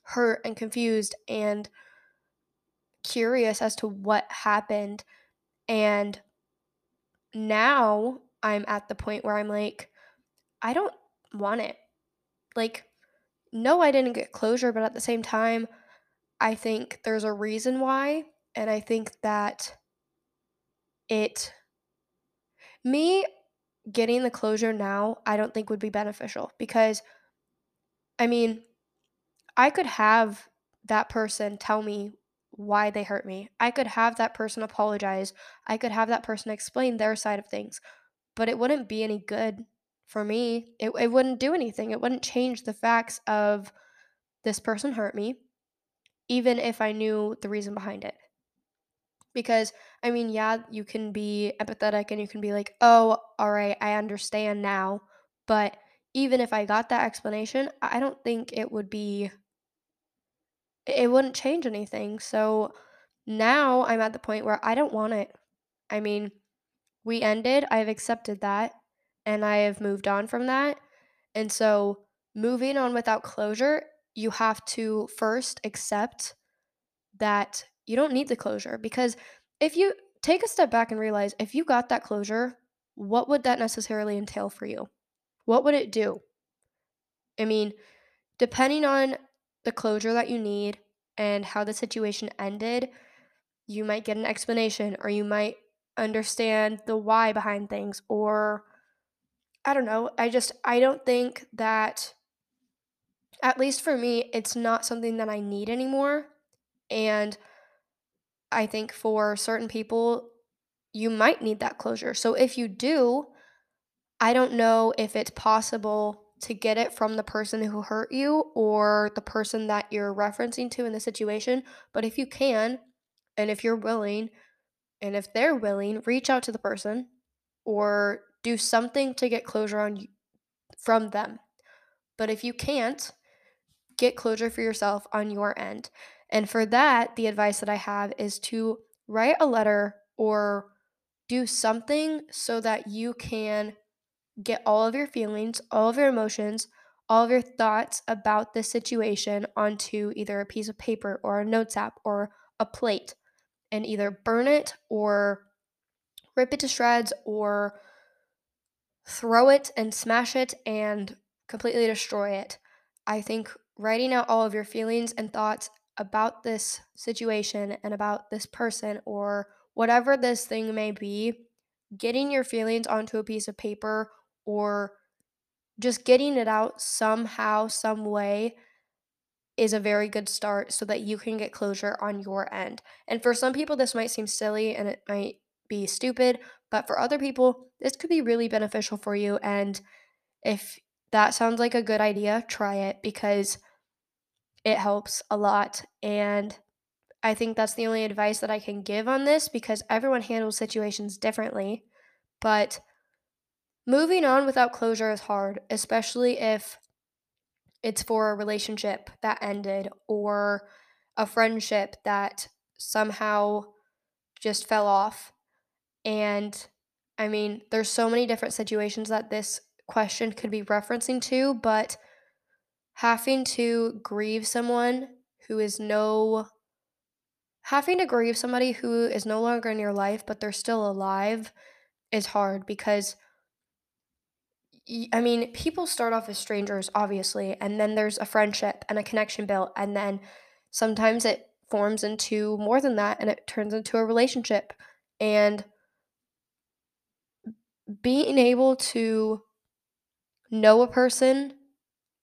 hurt and confused and curious as to what happened. And now I'm at the point where I'm like, I don't want it. Like, no, I didn't get closure, but at the same time, I think there's a reason why. And I think that it, me getting the closure now, I don't think would be beneficial because, I mean, I could have that person tell me why they hurt me. I could have that person apologize. I could have that person explain their side of things. but it wouldn't be any good for me. It, it wouldn't do anything. It wouldn't change the facts of this person hurt me, even if I knew the reason behind it. Because, I mean, yeah, you can be empathetic and you can be like, oh, all right, I understand now. But even if I got that explanation, I don't think it would be, it wouldn't change anything. So now I'm at the point where I don't want it. I mean, we ended, I've accepted that, and I have moved on from that. And so moving on without closure, you have to first accept that you don't need the closure because if you take a step back and realize if you got that closure, what would that necessarily entail for you? What would it do? I mean, depending on the closure that you need and how the situation ended, you might get an explanation or you might understand the why behind things or I don't know. I just I don't think that at least for me it's not something that I need anymore and I think for certain people you might need that closure. So if you do, I don't know if it's possible to get it from the person who hurt you or the person that you're referencing to in the situation, but if you can and if you're willing, and if they're willing, reach out to the person or do something to get closure on from them. But if you can't, get closure for yourself on your end. And for that, the advice that I have is to write a letter or do something so that you can get all of your feelings, all of your emotions, all of your thoughts about this situation onto either a piece of paper or a notes app or a plate and either burn it or rip it to shreds or throw it and smash it and completely destroy it. I think writing out all of your feelings and thoughts about this situation and about this person or whatever this thing may be, getting your feelings onto a piece of paper or just getting it out somehow, some way is a very good start so that you can get closure on your end. And for some people, this might seem silly and it might be stupid, but for other people, this could be really beneficial for you. And if that sounds like a good idea, try it because it helps a lot. And I think that's the only advice that I can give on this because everyone handles situations differently. But moving on without closure is hard, especially if it's for a relationship that ended or a friendship that somehow just fell off. And I mean, there's so many different situations that this question could be referencing to, but having to grieve someone who is no having to grieve somebody who is no longer in your life but they're still alive is hard because I mean, people start off as strangers, obviously, and then there's a friendship and a connection built, and then sometimes it forms into more than that and it turns into a relationship. And being able to know a person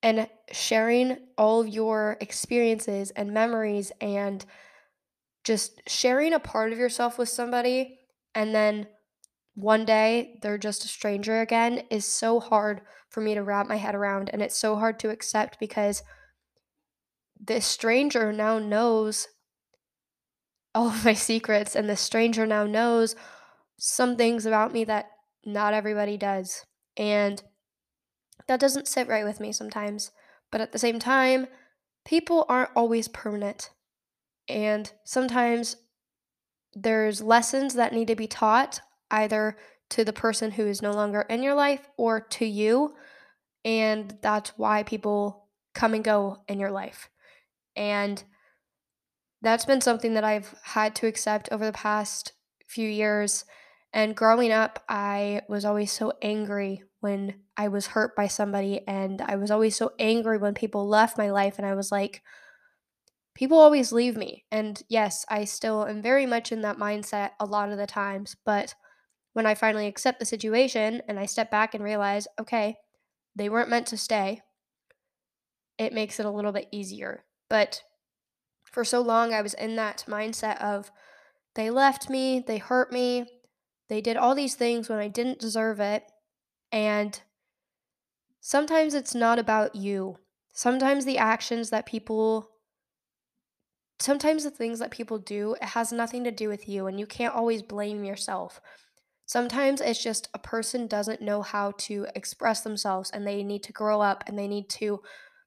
and sharing all of your experiences and memories and just sharing a part of yourself with somebody and then one day they're just a stranger again is so hard for me to wrap my head around. And it's so hard to accept because this stranger now knows all of my secrets, and this stranger now knows some things about me that not everybody does. And that doesn't sit right with me sometimes. But at the same time, people aren't always permanent. And sometimes there's lessons that need to be taught either to the person who is no longer in your life or to you. And that's why people come and go in your life. And that's been something that I've had to accept over the past few years. And growing up, I was always so angry when I was hurt by somebody. And I was always so angry when people left my life. And I was like, people always leave me. And yes, I still am very much in that mindset a lot of the times. But when I finally accept the situation and I step back and realize, okay, they weren't meant to stay, it makes it a little bit easier. But for so long, I was in that mindset of they left me, they hurt me, they did all these things when I didn't deserve it. And sometimes it's not about you. Sometimes the actions that people sometimes the things that people do it has nothing to do with you and you can't always blame yourself. Sometimes it's just a person doesn't know how to express themselves and they need to grow up and they need to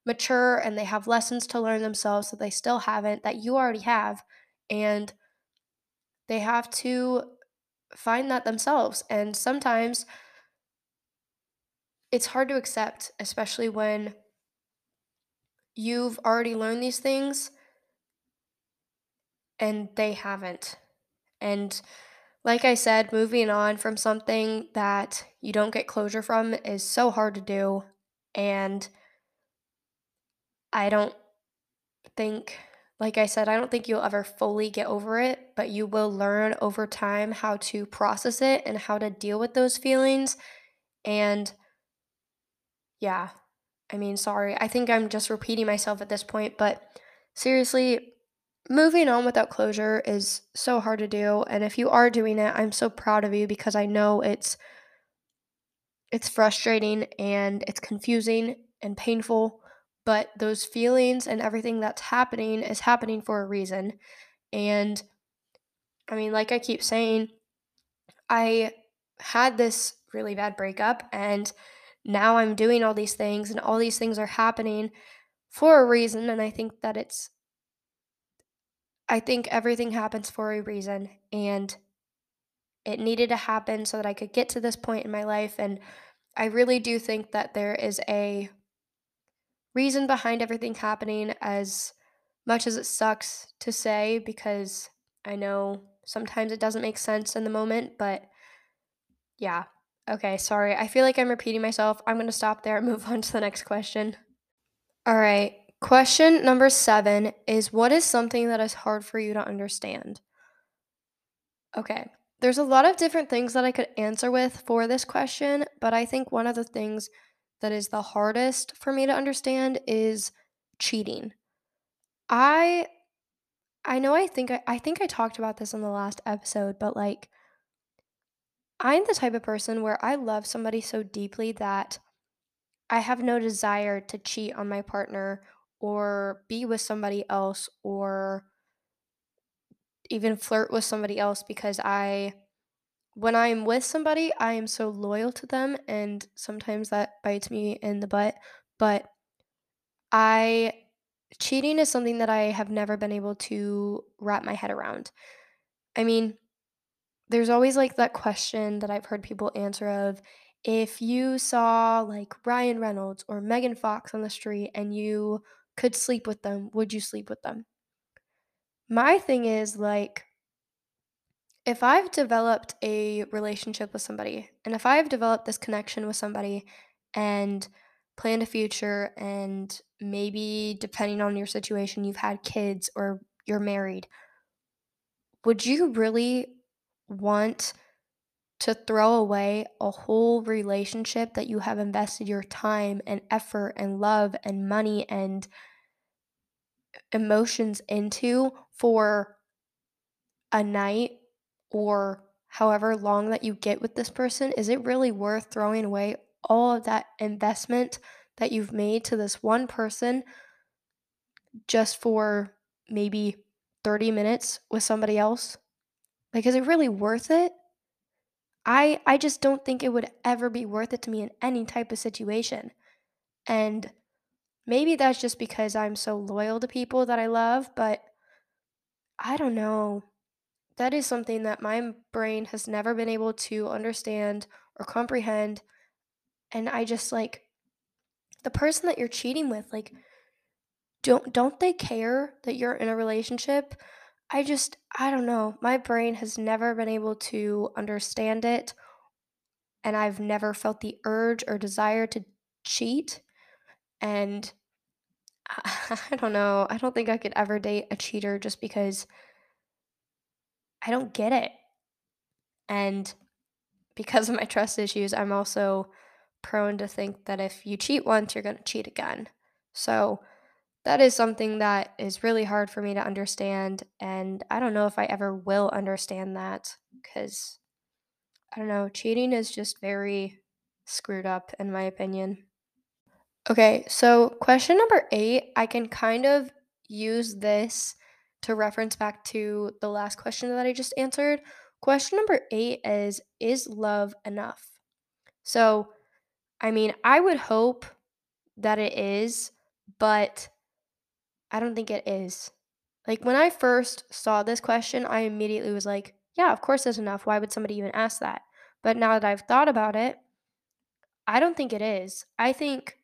mature and they have lessons to learn themselves that they still haven't that you already have and they have to find that themselves. And sometimes it's hard to accept especially when you've already learned these things and they haven't. And like I said, moving on from something that you don't get closure from is so hard to do. And I don't think, like I said, I don't think you'll ever fully get over it, but you will learn over time how to process it and how to deal with those feelings. And yeah, I mean, sorry, I think I'm just repeating myself at this point, but seriously, moving on without closure is so hard to do. And if you are doing it, I'm so proud of you because I know it's it's frustrating and it's confusing and painful but those feelings and everything that's happening is happening for a reason. And I mean, like I keep saying, I had this really bad breakup and now I'm doing all these things and all these things are happening for a reason and I think that it's I think everything happens for a reason and it needed to happen so that I could get to this point in my life and I really do think that there is a reason behind everything happening as much as it sucks to say because I know sometimes it doesn't make sense in the moment, but yeah. Okay, sorry. I feel like I'm repeating myself. I'm going to stop there and move on to the next question. All right. Question number seven is What is something that is hard for you to understand? Okay. There's a lot of different things that I could answer with for this question, but I think one of the things that is the hardest for me to understand is cheating. I I know I think I, I think I talked about this in the last episode, but like I'm the type of person where I love somebody so deeply that I have no desire to cheat on my partner or be with somebody else or even flirt with somebody else because I when I'm with somebody, I am so loyal to them and sometimes that bites me in the butt, but I cheating is something that I have never been able to wrap my head around. I mean, there's always like that question that I've heard people answer of if you saw like Ryan Reynolds or Megan Fox on the street and you could sleep with them, would you sleep with them? My thing is like if I've developed a relationship with somebody and if I've developed this connection with somebody and planned a future and maybe depending on your situation you've had kids or you're married, would you really want to throw away a whole relationship that you have invested your time and effort and love and money and emotions into for a night or however long that you get with this person? Is it really worth throwing away all of that investment that you've made to this one person just for maybe 30 minutes with somebody else? Like, is it really worth it? I I just don't think it would ever be worth it to me in any type of situation. And maybe that's just because I'm so loyal to people that I love, but I don't know. That is something that my brain has never been able to understand or comprehend. And I just like the person that you're cheating with, like don't don't they care that you're in a relationship? I just I don't know. My brain has never been able to understand it and I've never felt the urge or desire to cheat and I, I don't know. I don't think I could ever date a cheater just because I don't get it. And because of my trust issues, I'm also prone to think that if you cheat once, you're going to cheat again. So that is something that is really hard for me to understand. And I don't know if I ever will understand that because I don't know, cheating is just very screwed up, in my opinion. Okay, so question number eight, I can kind of use this to reference back to the last question that I just answered. Question number eight is Is love enough? So, I mean, I would hope that it is, but I don't think it is. Like, when I first saw this question, I immediately was like, yeah, of course it's enough. Why would somebody even ask that? But now that I've thought about it, I don't think it is. I think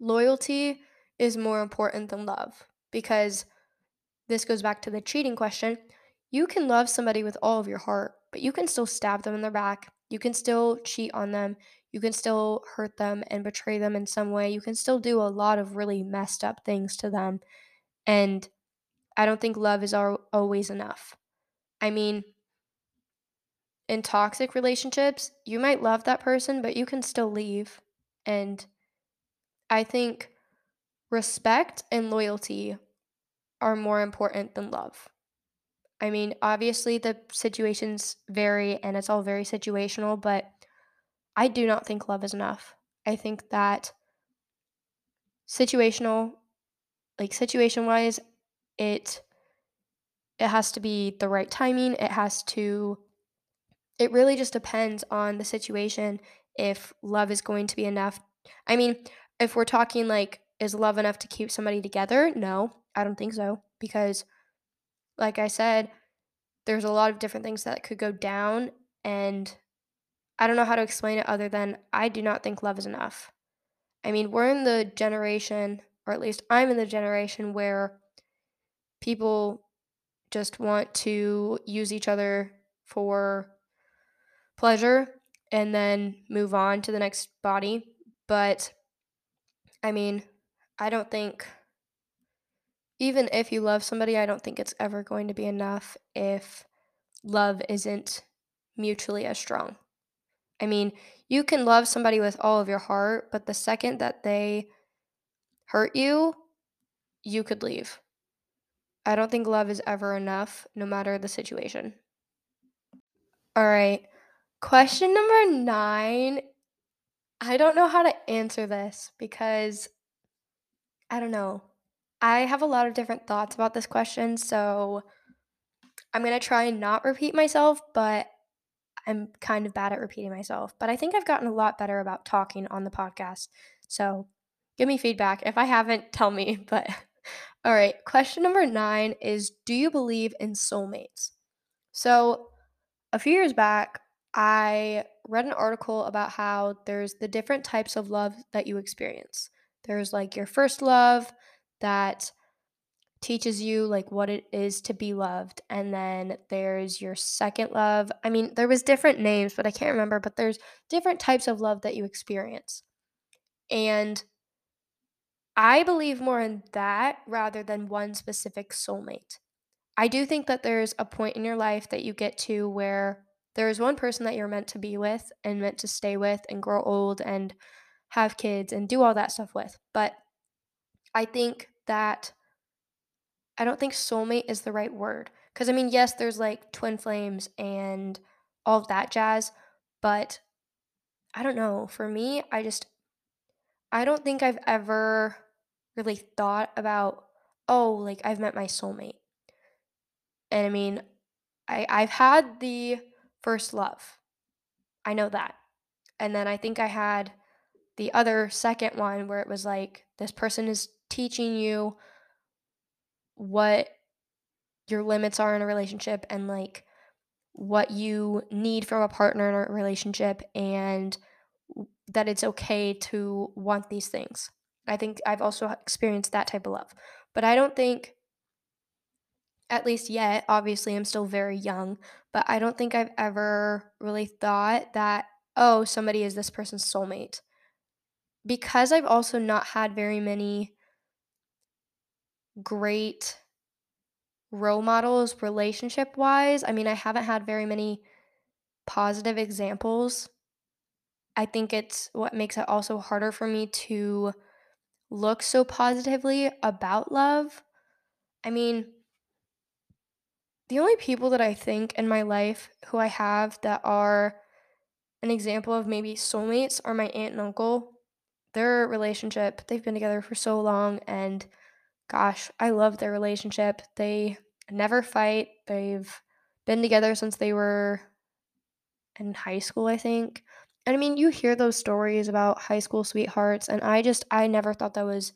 loyalty is more important than love because this goes back to the cheating question. You can love somebody with all of your heart, but you can still stab them in their back. You can still cheat on them. You can still hurt them and betray them in some way. You can still do a lot of really messed up things to them. And I don't think love is always enough. I mean, in toxic relationships, you might love that person, but you can still leave. And I think respect and loyalty are more important than love. I mean, obviously the situations vary and it's all very situational, but I do not think love is enough. I think that situational, like situation wise, it it has to be the right timing. It has to it really just depends on the situation if love is going to be enough. I mean, if we're talking like is love enough to keep somebody together? No, I don't think so because like I said, there's a lot of different things that could go down and I don't know how to explain it other than I do not think love is enough. I mean, we're in the generation, or at least I'm in the generation where people just want to use each other for pleasure and then move on to the next body. But I mean, I don't think, even if you love somebody, I don't think it's ever going to be enough if love isn't mutually as strong. I mean, you can love somebody with all of your heart, but the second that they hurt you, you could leave. I don't think love is ever enough, no matter the situation. All right. Question number nine. I don't know how to answer this because I don't know. I have a lot of different thoughts about this question, so I'm going to try and not repeat myself, but I'm kind of bad at repeating myself. But I think I've gotten a lot better about talking on the podcast. So give me feedback. If I haven't, tell me. But all right, question number nine is Do you believe in soulmates? So a few years back, I read an article about how there's the different types of love that you experience. There's like your first love that teaches you like what it is to be loved and then there's your second love. I mean, there was different names, but I can't remember, but there's different types of love that you experience. And I believe more in that rather than one specific soulmate. I do think that there's a point in your life that you get to where there is one person that you're meant to be with and meant to stay with and grow old and have kids and do all that stuff with. But I think that I don't think soulmate is the right word. Because I mean, yes, there's like twin flames and all of that jazz, but I don't know. For me, I just, I don't think I've ever really thought about, oh, like I've met my soulmate. And I mean, I, I've had the first love. I know that. And then I think I had the other second one where it was like, this person is teaching you what your limits are in a relationship and like what you need from a partner in a relationship and that it's okay to want these things. I think I've also experienced that type of love. But I don't think at least yet, obviously I'm still very young, but I don't think I've ever really thought that oh, somebody is this person's soulmate. Because I've also not had very many great role models relationship wise. I mean, I haven't had very many positive examples. I think it's what makes it also harder for me to look so positively about love. I mean, the only people that I think in my life who I have that are an example of maybe soulmates are my aunt and uncle. Their relationship, they've been together for so long and gosh, I love their relationship. They never fight. They've been together since they were in high school, I think. And I mean, you hear those stories about high school sweethearts, and I just, I never thought that was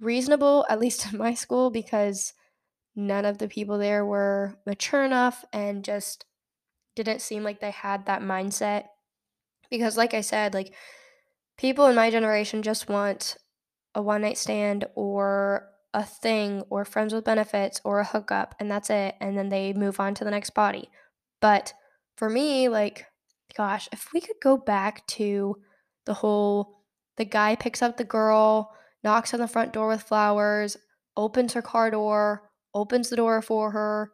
reasonable, at least in my school, because none of the people there were mature enough and just didn't seem like they had that mindset. Because, like I said, like people in my generation just want a one night stand or a thing or friends with benefits or a hookup, and that's it. And then they move on to the next body. But for me, like, gosh, if we could go back to the whole the guy picks up the girl, knocks on the front door with flowers, opens her car door, opens the door for her,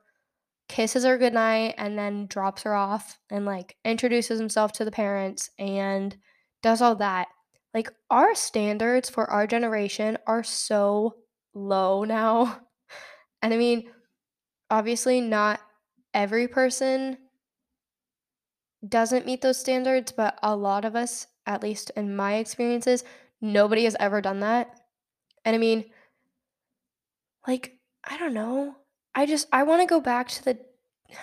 kisses her goodnight, and then drops her off and like introduces himself to the parents and does all that. Like, our standards for our generation are so low now. And I mean, obviously, not every person doesn't meet those standards, but a lot of us, at least in my experiences, nobody has ever done that. And I mean, like, I don't know. I just, I want to go back to the,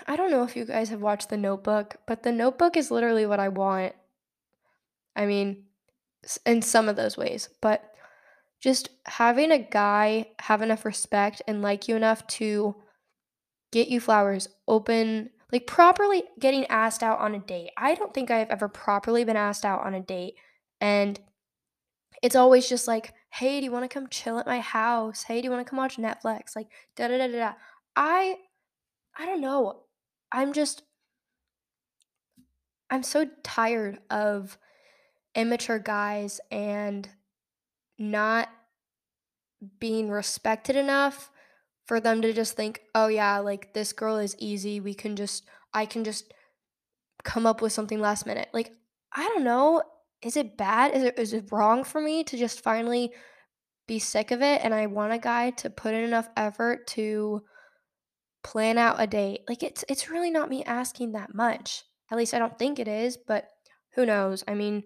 I don't know if you guys have watched The Notebook, but The Notebook is literally what I want. I mean, in some of those ways, but just having a guy have enough respect and like you enough to get you flowers, open, like properly getting asked out on a date. I don't think I've ever properly been asked out on a date. And it's always just like, hey, do you want to come chill at my house? Hey, do you want to come watch Netflix? Like, da da da da da. I, I don't know. I'm just, I'm so tired of immature guys and not being respected enough for them to just think, "Oh yeah, like this girl is easy. We can just I can just come up with something last minute." Like, I don't know. Is it bad? Is it is it wrong for me to just finally be sick of it and I want a guy to put in enough effort to plan out a date? Like it's it's really not me asking that much. At least I don't think it is, but who knows? I mean,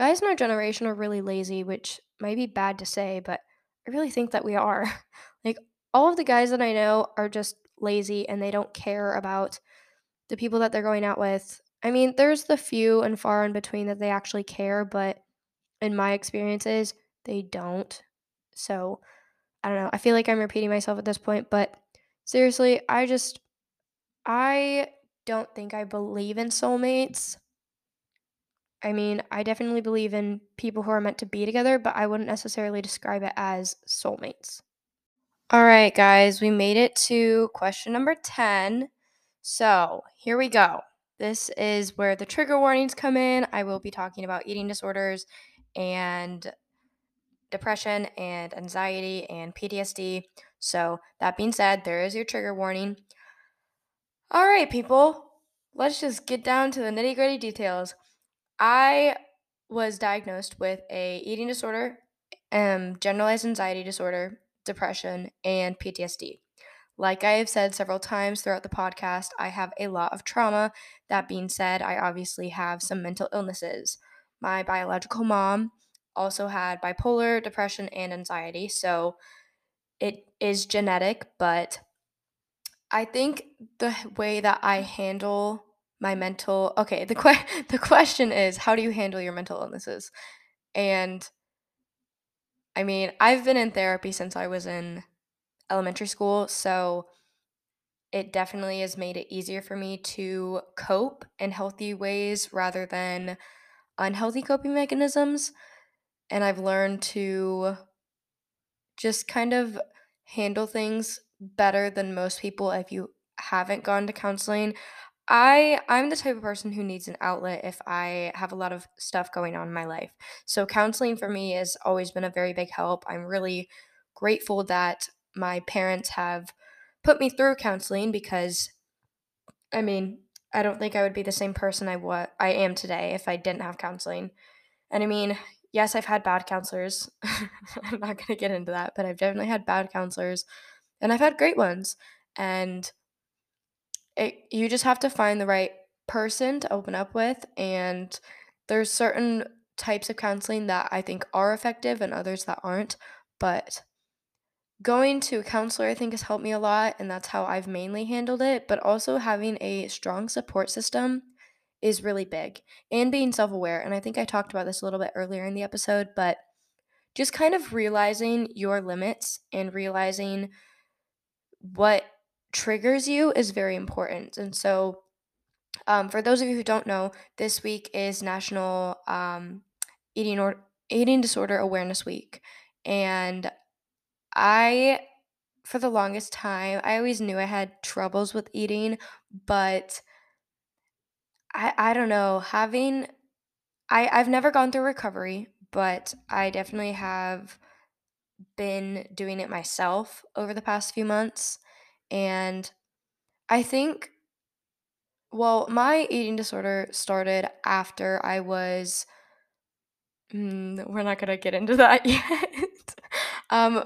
guys in our generation are really lazy, which might be bad to say, but I really think that we are. like, all of the guys that I know are just lazy and they don't care about the people that they're going out with. I mean, there's the few and far in between that they actually care, but in my experiences, they don't. So, I don't know. I feel like I'm repeating myself at this point, but seriously, I just, I don't think I believe in soulmates. I mean, I definitely believe in people who are meant to be together, but I wouldn't necessarily describe it as soulmates. All right, guys, we made it to question number 10. So here we go. This is where the trigger warnings come in. I will be talking about eating disorders and depression and anxiety and PTSD. So, that being said, there is your trigger warning. All right, people, let's just get down to the nitty gritty details. I was diagnosed with a eating disorder, um, generalized anxiety disorder, depression, and PTSD. Like I have said several times throughout the podcast, I have a lot of trauma. That being said, I obviously have some mental illnesses. My biological mom also had bipolar, depression, and anxiety. So it is genetic, but I think the way that I handle my mental okay, the que- the question is how do you handle your mental illnesses? And I mean, I've been in therapy since I was in elementary school, so it definitely has made it easier for me to cope in healthy ways rather than unhealthy coping mechanisms. And I've learned to just kind of handle things better than most people if you haven't gone to counseling. I I'm the type of person who needs an outlet if I have a lot of stuff going on in my life. So counseling for me has always been a very big help. I'm really grateful that my parents have put me through counseling because I mean, I don't think I would be the same person I what I am today if I didn't have counseling. And I mean, yes, I've had bad counselors. I'm not going to get into that, but I've definitely had bad counselors and I've had great ones. And it, you just have to find the right person to open up with and there's certain types of counseling that I think are effective and others that aren't, but going to a counselor I think has helped me a lot and that's how I've mainly handled it, but also having a strong support system is really big and being self-aware and I think I talked about this a little bit earlier in the episode, but just kind of realizing your limits and realizing what triggers you is very important. And so, um, for those of you who don't know, this week is National um, Eating or Eating Disorder Awareness Week, and I, for the longest time, I always knew I had troubles with eating, but I I don't know having I I've never gone through recovery, but I definitely have been doing it myself over the past few months. And I think, well, my eating disorder started after I was, mm, we're not going to get into that yet. um,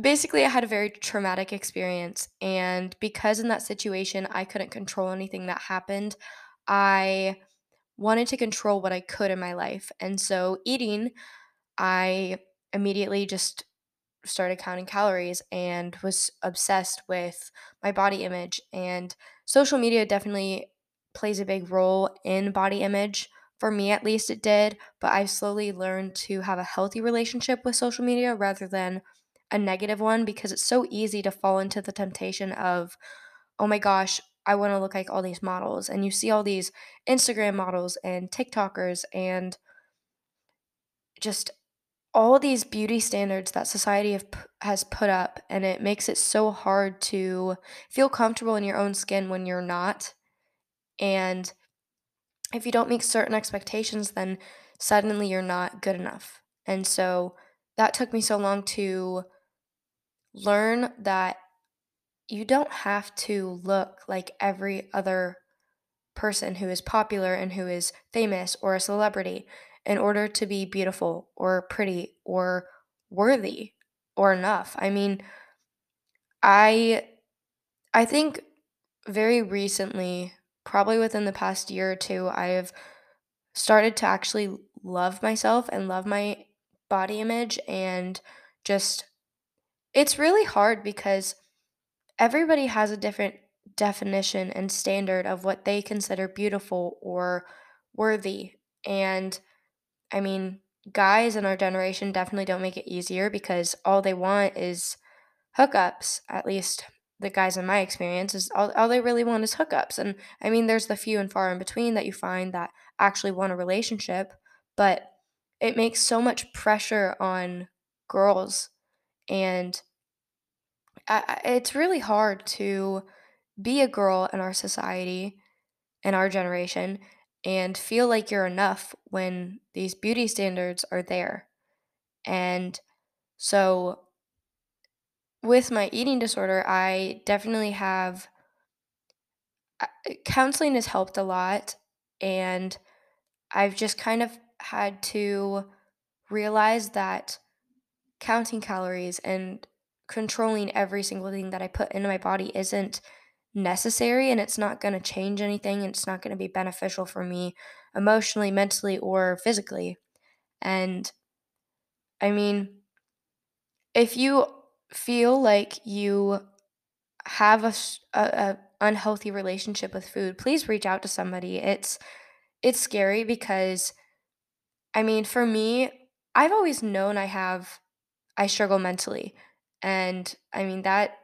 basically, I had a very traumatic experience. And because in that situation, I couldn't control anything that happened, I wanted to control what I could in my life. And so, eating, I immediately just started counting calories and was obsessed with my body image. And social media definitely plays a big role in body image. For me, at least, it did. But I've slowly learned to have a healthy relationship with social media rather than a negative one because it's so easy to fall into the temptation of, oh my gosh, I want to look like all these models. And you see all these Instagram models and TikTokers and just all these beauty standards that society have, has put up, and it makes it so hard to feel comfortable in your own skin when you're not. And if you don't meet certain expectations, then suddenly you're not good enough. And so that took me so long to learn that you don't have to look like every other person who is popular and who is famous or a celebrity in order to be beautiful or pretty or worthy or enough. I mean, I I think very recently, probably within the past year or two, I have started to actually love myself and love my body image and just it's really hard because everybody has a different definition and standard of what they consider beautiful or worthy. And I mean, guys in our generation definitely don't make it easier because all they want is hookups. At least the guys in my experience is all, all they really want is hookups. And I mean, there's the few and far in between that you find that actually want a relationship, but it makes so much pressure on girls and I, it's really hard to be a girl in our society in our generation and feel like you're enough when these beauty standards are there. And so with my eating disorder, I definitely have uh, counseling has helped a lot and I've just kind of had to realize that counting calories and controlling every single thing that I put into my body isn't necessary and it's not going to change anything. It's not going to be beneficial for me emotionally, mentally, or physically. And I mean, if you feel like you have a, a, a unhealthy relationship with food, please reach out to somebody. It's it's scary because I mean, for me, I've always known I have I struggle mentally. And I mean that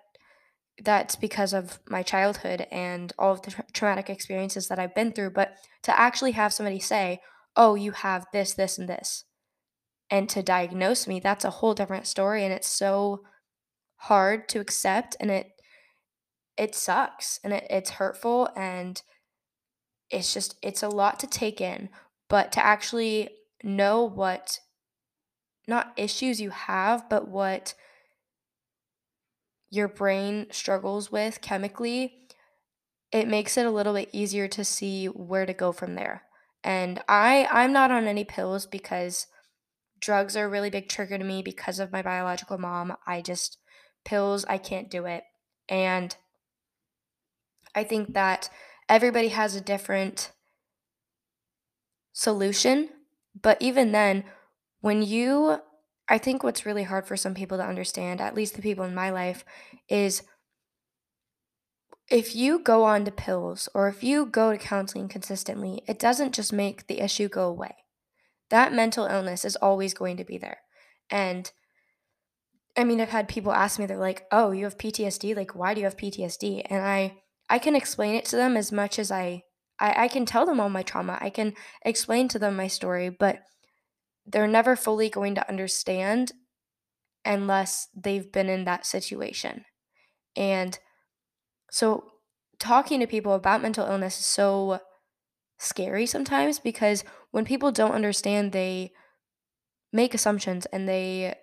that's because of my childhood and all of the tra- traumatic experiences that I've been through, but to actually have somebody say, "Oh, you have this, this and this." And to diagnose me, that's a whole different story and it's so hard to accept and it it sucks and it, it's hurtful and it's just it's a lot to take in, but to actually know what not issues you have, but what your brain struggles with chemically, it makes it a little bit easier to see where to go from there. And I I'm not on any pills because drugs are a really big trigger to me because of my biological mom. I just pills I can't do it. And I think that everybody has a different solution, but even then, when you I think what's really hard for some people to understand, at least the people in my life, is if you go on to pills or if you go to counseling consistently, it doesn't just make the issue go away. That mental illness is always going to be there. And I mean, I've had people ask me, they're like, "Oh, you have PTSD? Like, why do you have PTSD?" And I I can explain it to them as much as I I, I can tell them all my trauma. I can explain to them my story, but they're never fully going to understand unless they've been in that situation. And so talking to people about mental illness is so scary sometimes because when people don't understand, they make assumptions and they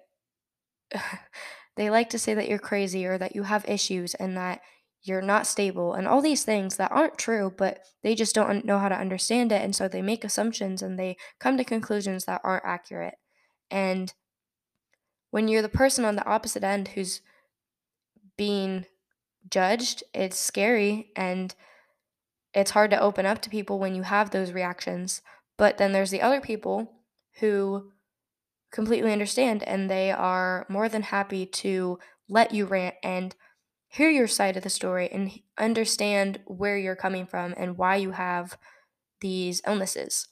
they like to say that you're crazy or that you have issues and that you're not stable and all these things that aren't true, but they just don't know how to understand it. And so they make assumptions and they come to conclusions that aren't accurate. And when you're the person on the opposite end who's being judged, it's scary and it's hard to open up to people when you have those reactions. But then there's the other people who completely understand and they are more than happy to let you rant and hear your side of the story and understand where you're coming from and why you have these illnesses.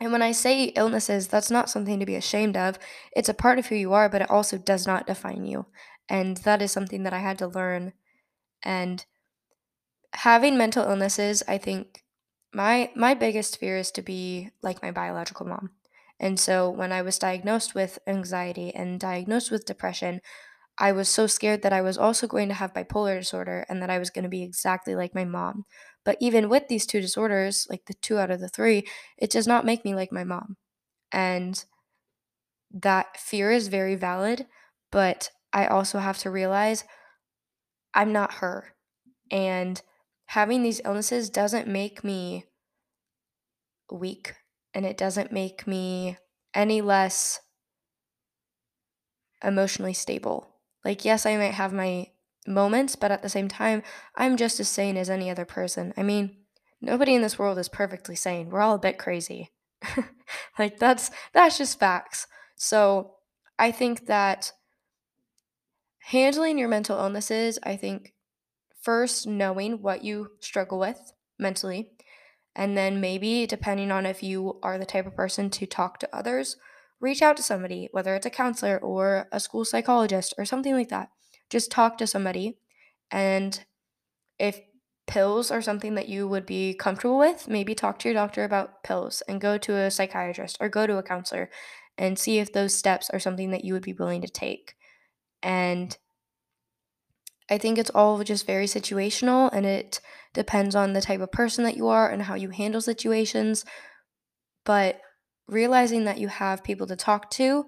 And when I say illnesses, that's not something to be ashamed of. It's a part of who you are, but it also does not define you. And that is something that I had to learn. And having mental illnesses, I think my my biggest fear is to be like my biological mom. And so when I was diagnosed with anxiety and diagnosed with depression, I was so scared that I was also going to have bipolar disorder and that I was going to be exactly like my mom. But even with these two disorders, like the two out of the three, it does not make me like my mom. And that fear is very valid, but I also have to realize I'm not her. And having these illnesses doesn't make me weak and it doesn't make me any less emotionally stable. Like, yes, I might have my moments, but at the same time, I'm just as sane as any other person. I mean, nobody in this world is perfectly sane. We're all a bit crazy. like that's that's just facts. So, I think that handling your mental illnesses, I think first knowing what you struggle with mentally, and then maybe depending on if you are the type of person to talk to others, reach out to somebody, whether it's a counselor or a school psychologist or something like that. Just talk to somebody. And if pills are something that you would be comfortable with, maybe talk to your doctor about pills and go to a psychiatrist or go to a counselor and see if those steps are something that you would be willing to take. And I think it's all just very situational and it depends on the type of person that you are and how you handle situations. But realizing that you have people to talk to,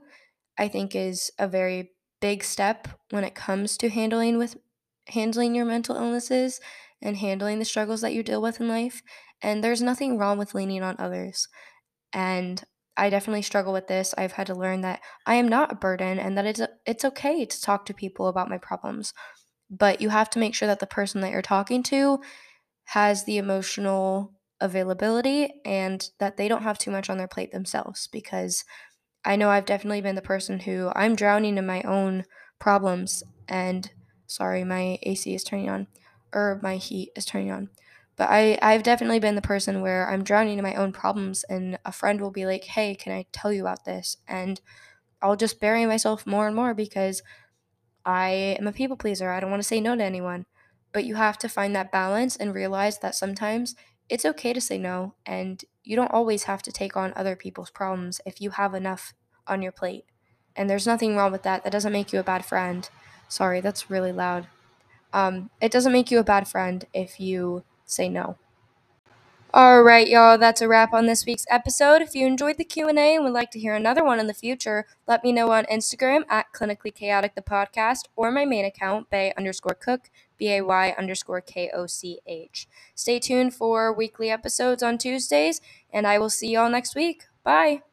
I think is a very big step when it comes to handling with handling your mental illnesses and handling the struggles that you deal with in life. And there's nothing wrong with leaning on others. And I definitely struggle with this. I've had to learn that I am not a burden and that it's it's okay to talk to people about my problems but you have to make sure that the person that you're talking to has the emotional availability and that they don't have too much on their plate themselves because I know I've definitely been the person who I'm drowning in my own problems and sorry my AC is turning on or my heat is turning on but I I've definitely been the person where I'm drowning in my own problems and a friend will be like hey can I tell you about this and I'll just bury myself more and more because I am a people pleaser. I don't want to say no to anyone. But you have to find that balance and realize that sometimes it's okay to say no. And you don't always have to take on other people's problems if you have enough on your plate. And there's nothing wrong with that. That doesn't make you a bad friend. Sorry, that's really loud. Um, it doesn't make you a bad friend if you say no. All right, y'all, that's a wrap on this week's episode. If you enjoyed the Q&A and would like to hear another one in the future, let me know on Instagram at Clinically Chaotic the Podcast or my main account, Bay underscore Koch, B-A-Y underscore K-O-C-H. Stay tuned for weekly episodes on Tuesdays, and I will see y'all next week. Bye!